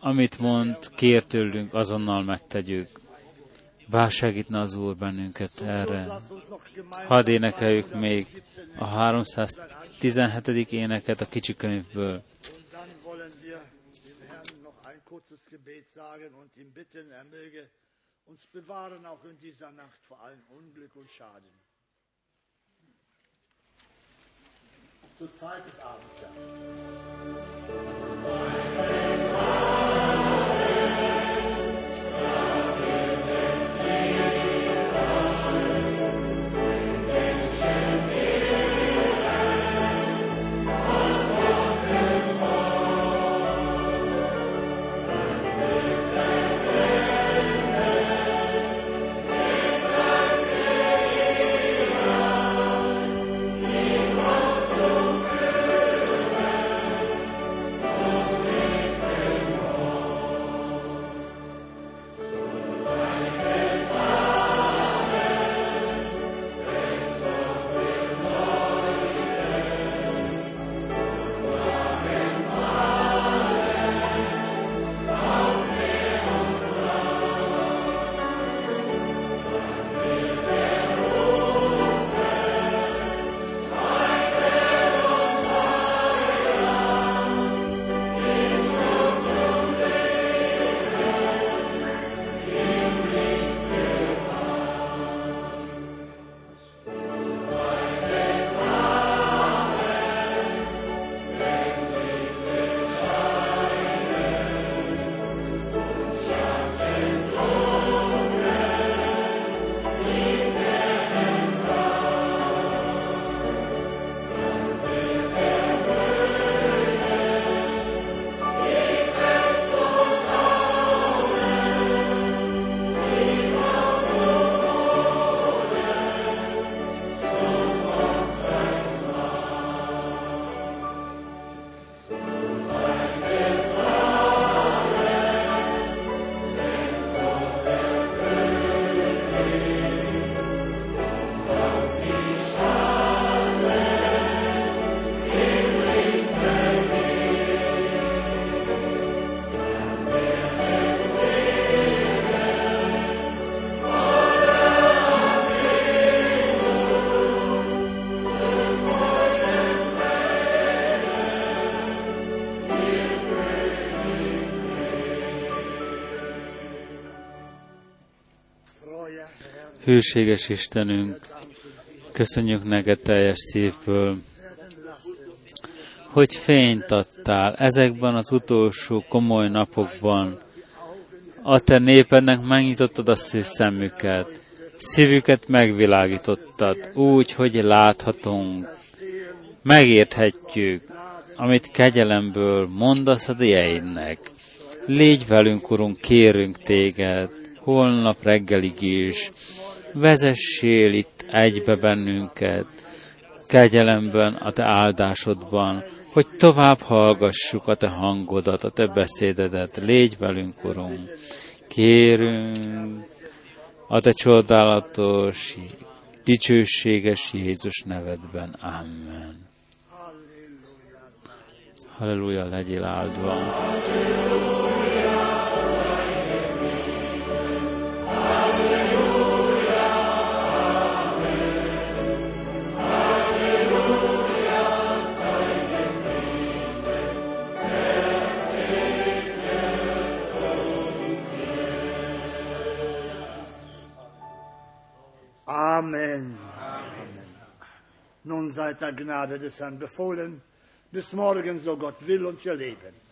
Amit mond, kér tőlünk, azonnal megtegyük. Bár segítne az Úr bennünket erre. Hadd énekeljük még a 317. éneket a kicsi könyvből. Uns bewahren auch in dieser Nacht vor allem Unglück und Schaden. Zur Zeit des Abends, ja. Hűséges Istenünk, köszönjük neked teljes szívből, hogy fényt adtál ezekben az utolsó komoly napokban. A te népednek megnyitottad a szemüket, szívüket megvilágítottad, úgy, hogy láthatunk, megérthetjük, amit kegyelemből mondasz a dieidnek. Légy velünk, Urunk, kérünk téged, holnap reggelig is, vezessél itt egybe bennünket, kegyelemben, a te áldásodban, hogy tovább hallgassuk a te hangodat, a te beszédedet. Légy velünk, Urunk. Kérünk a te csodálatos, dicsőséges Jézus nevedben. Amen. Halleluja, legyél áldva. Halleluja. Amen. Amen. Nun seid der Gnade des Herrn befohlen. Bis morgen, so Gott will und wir leben.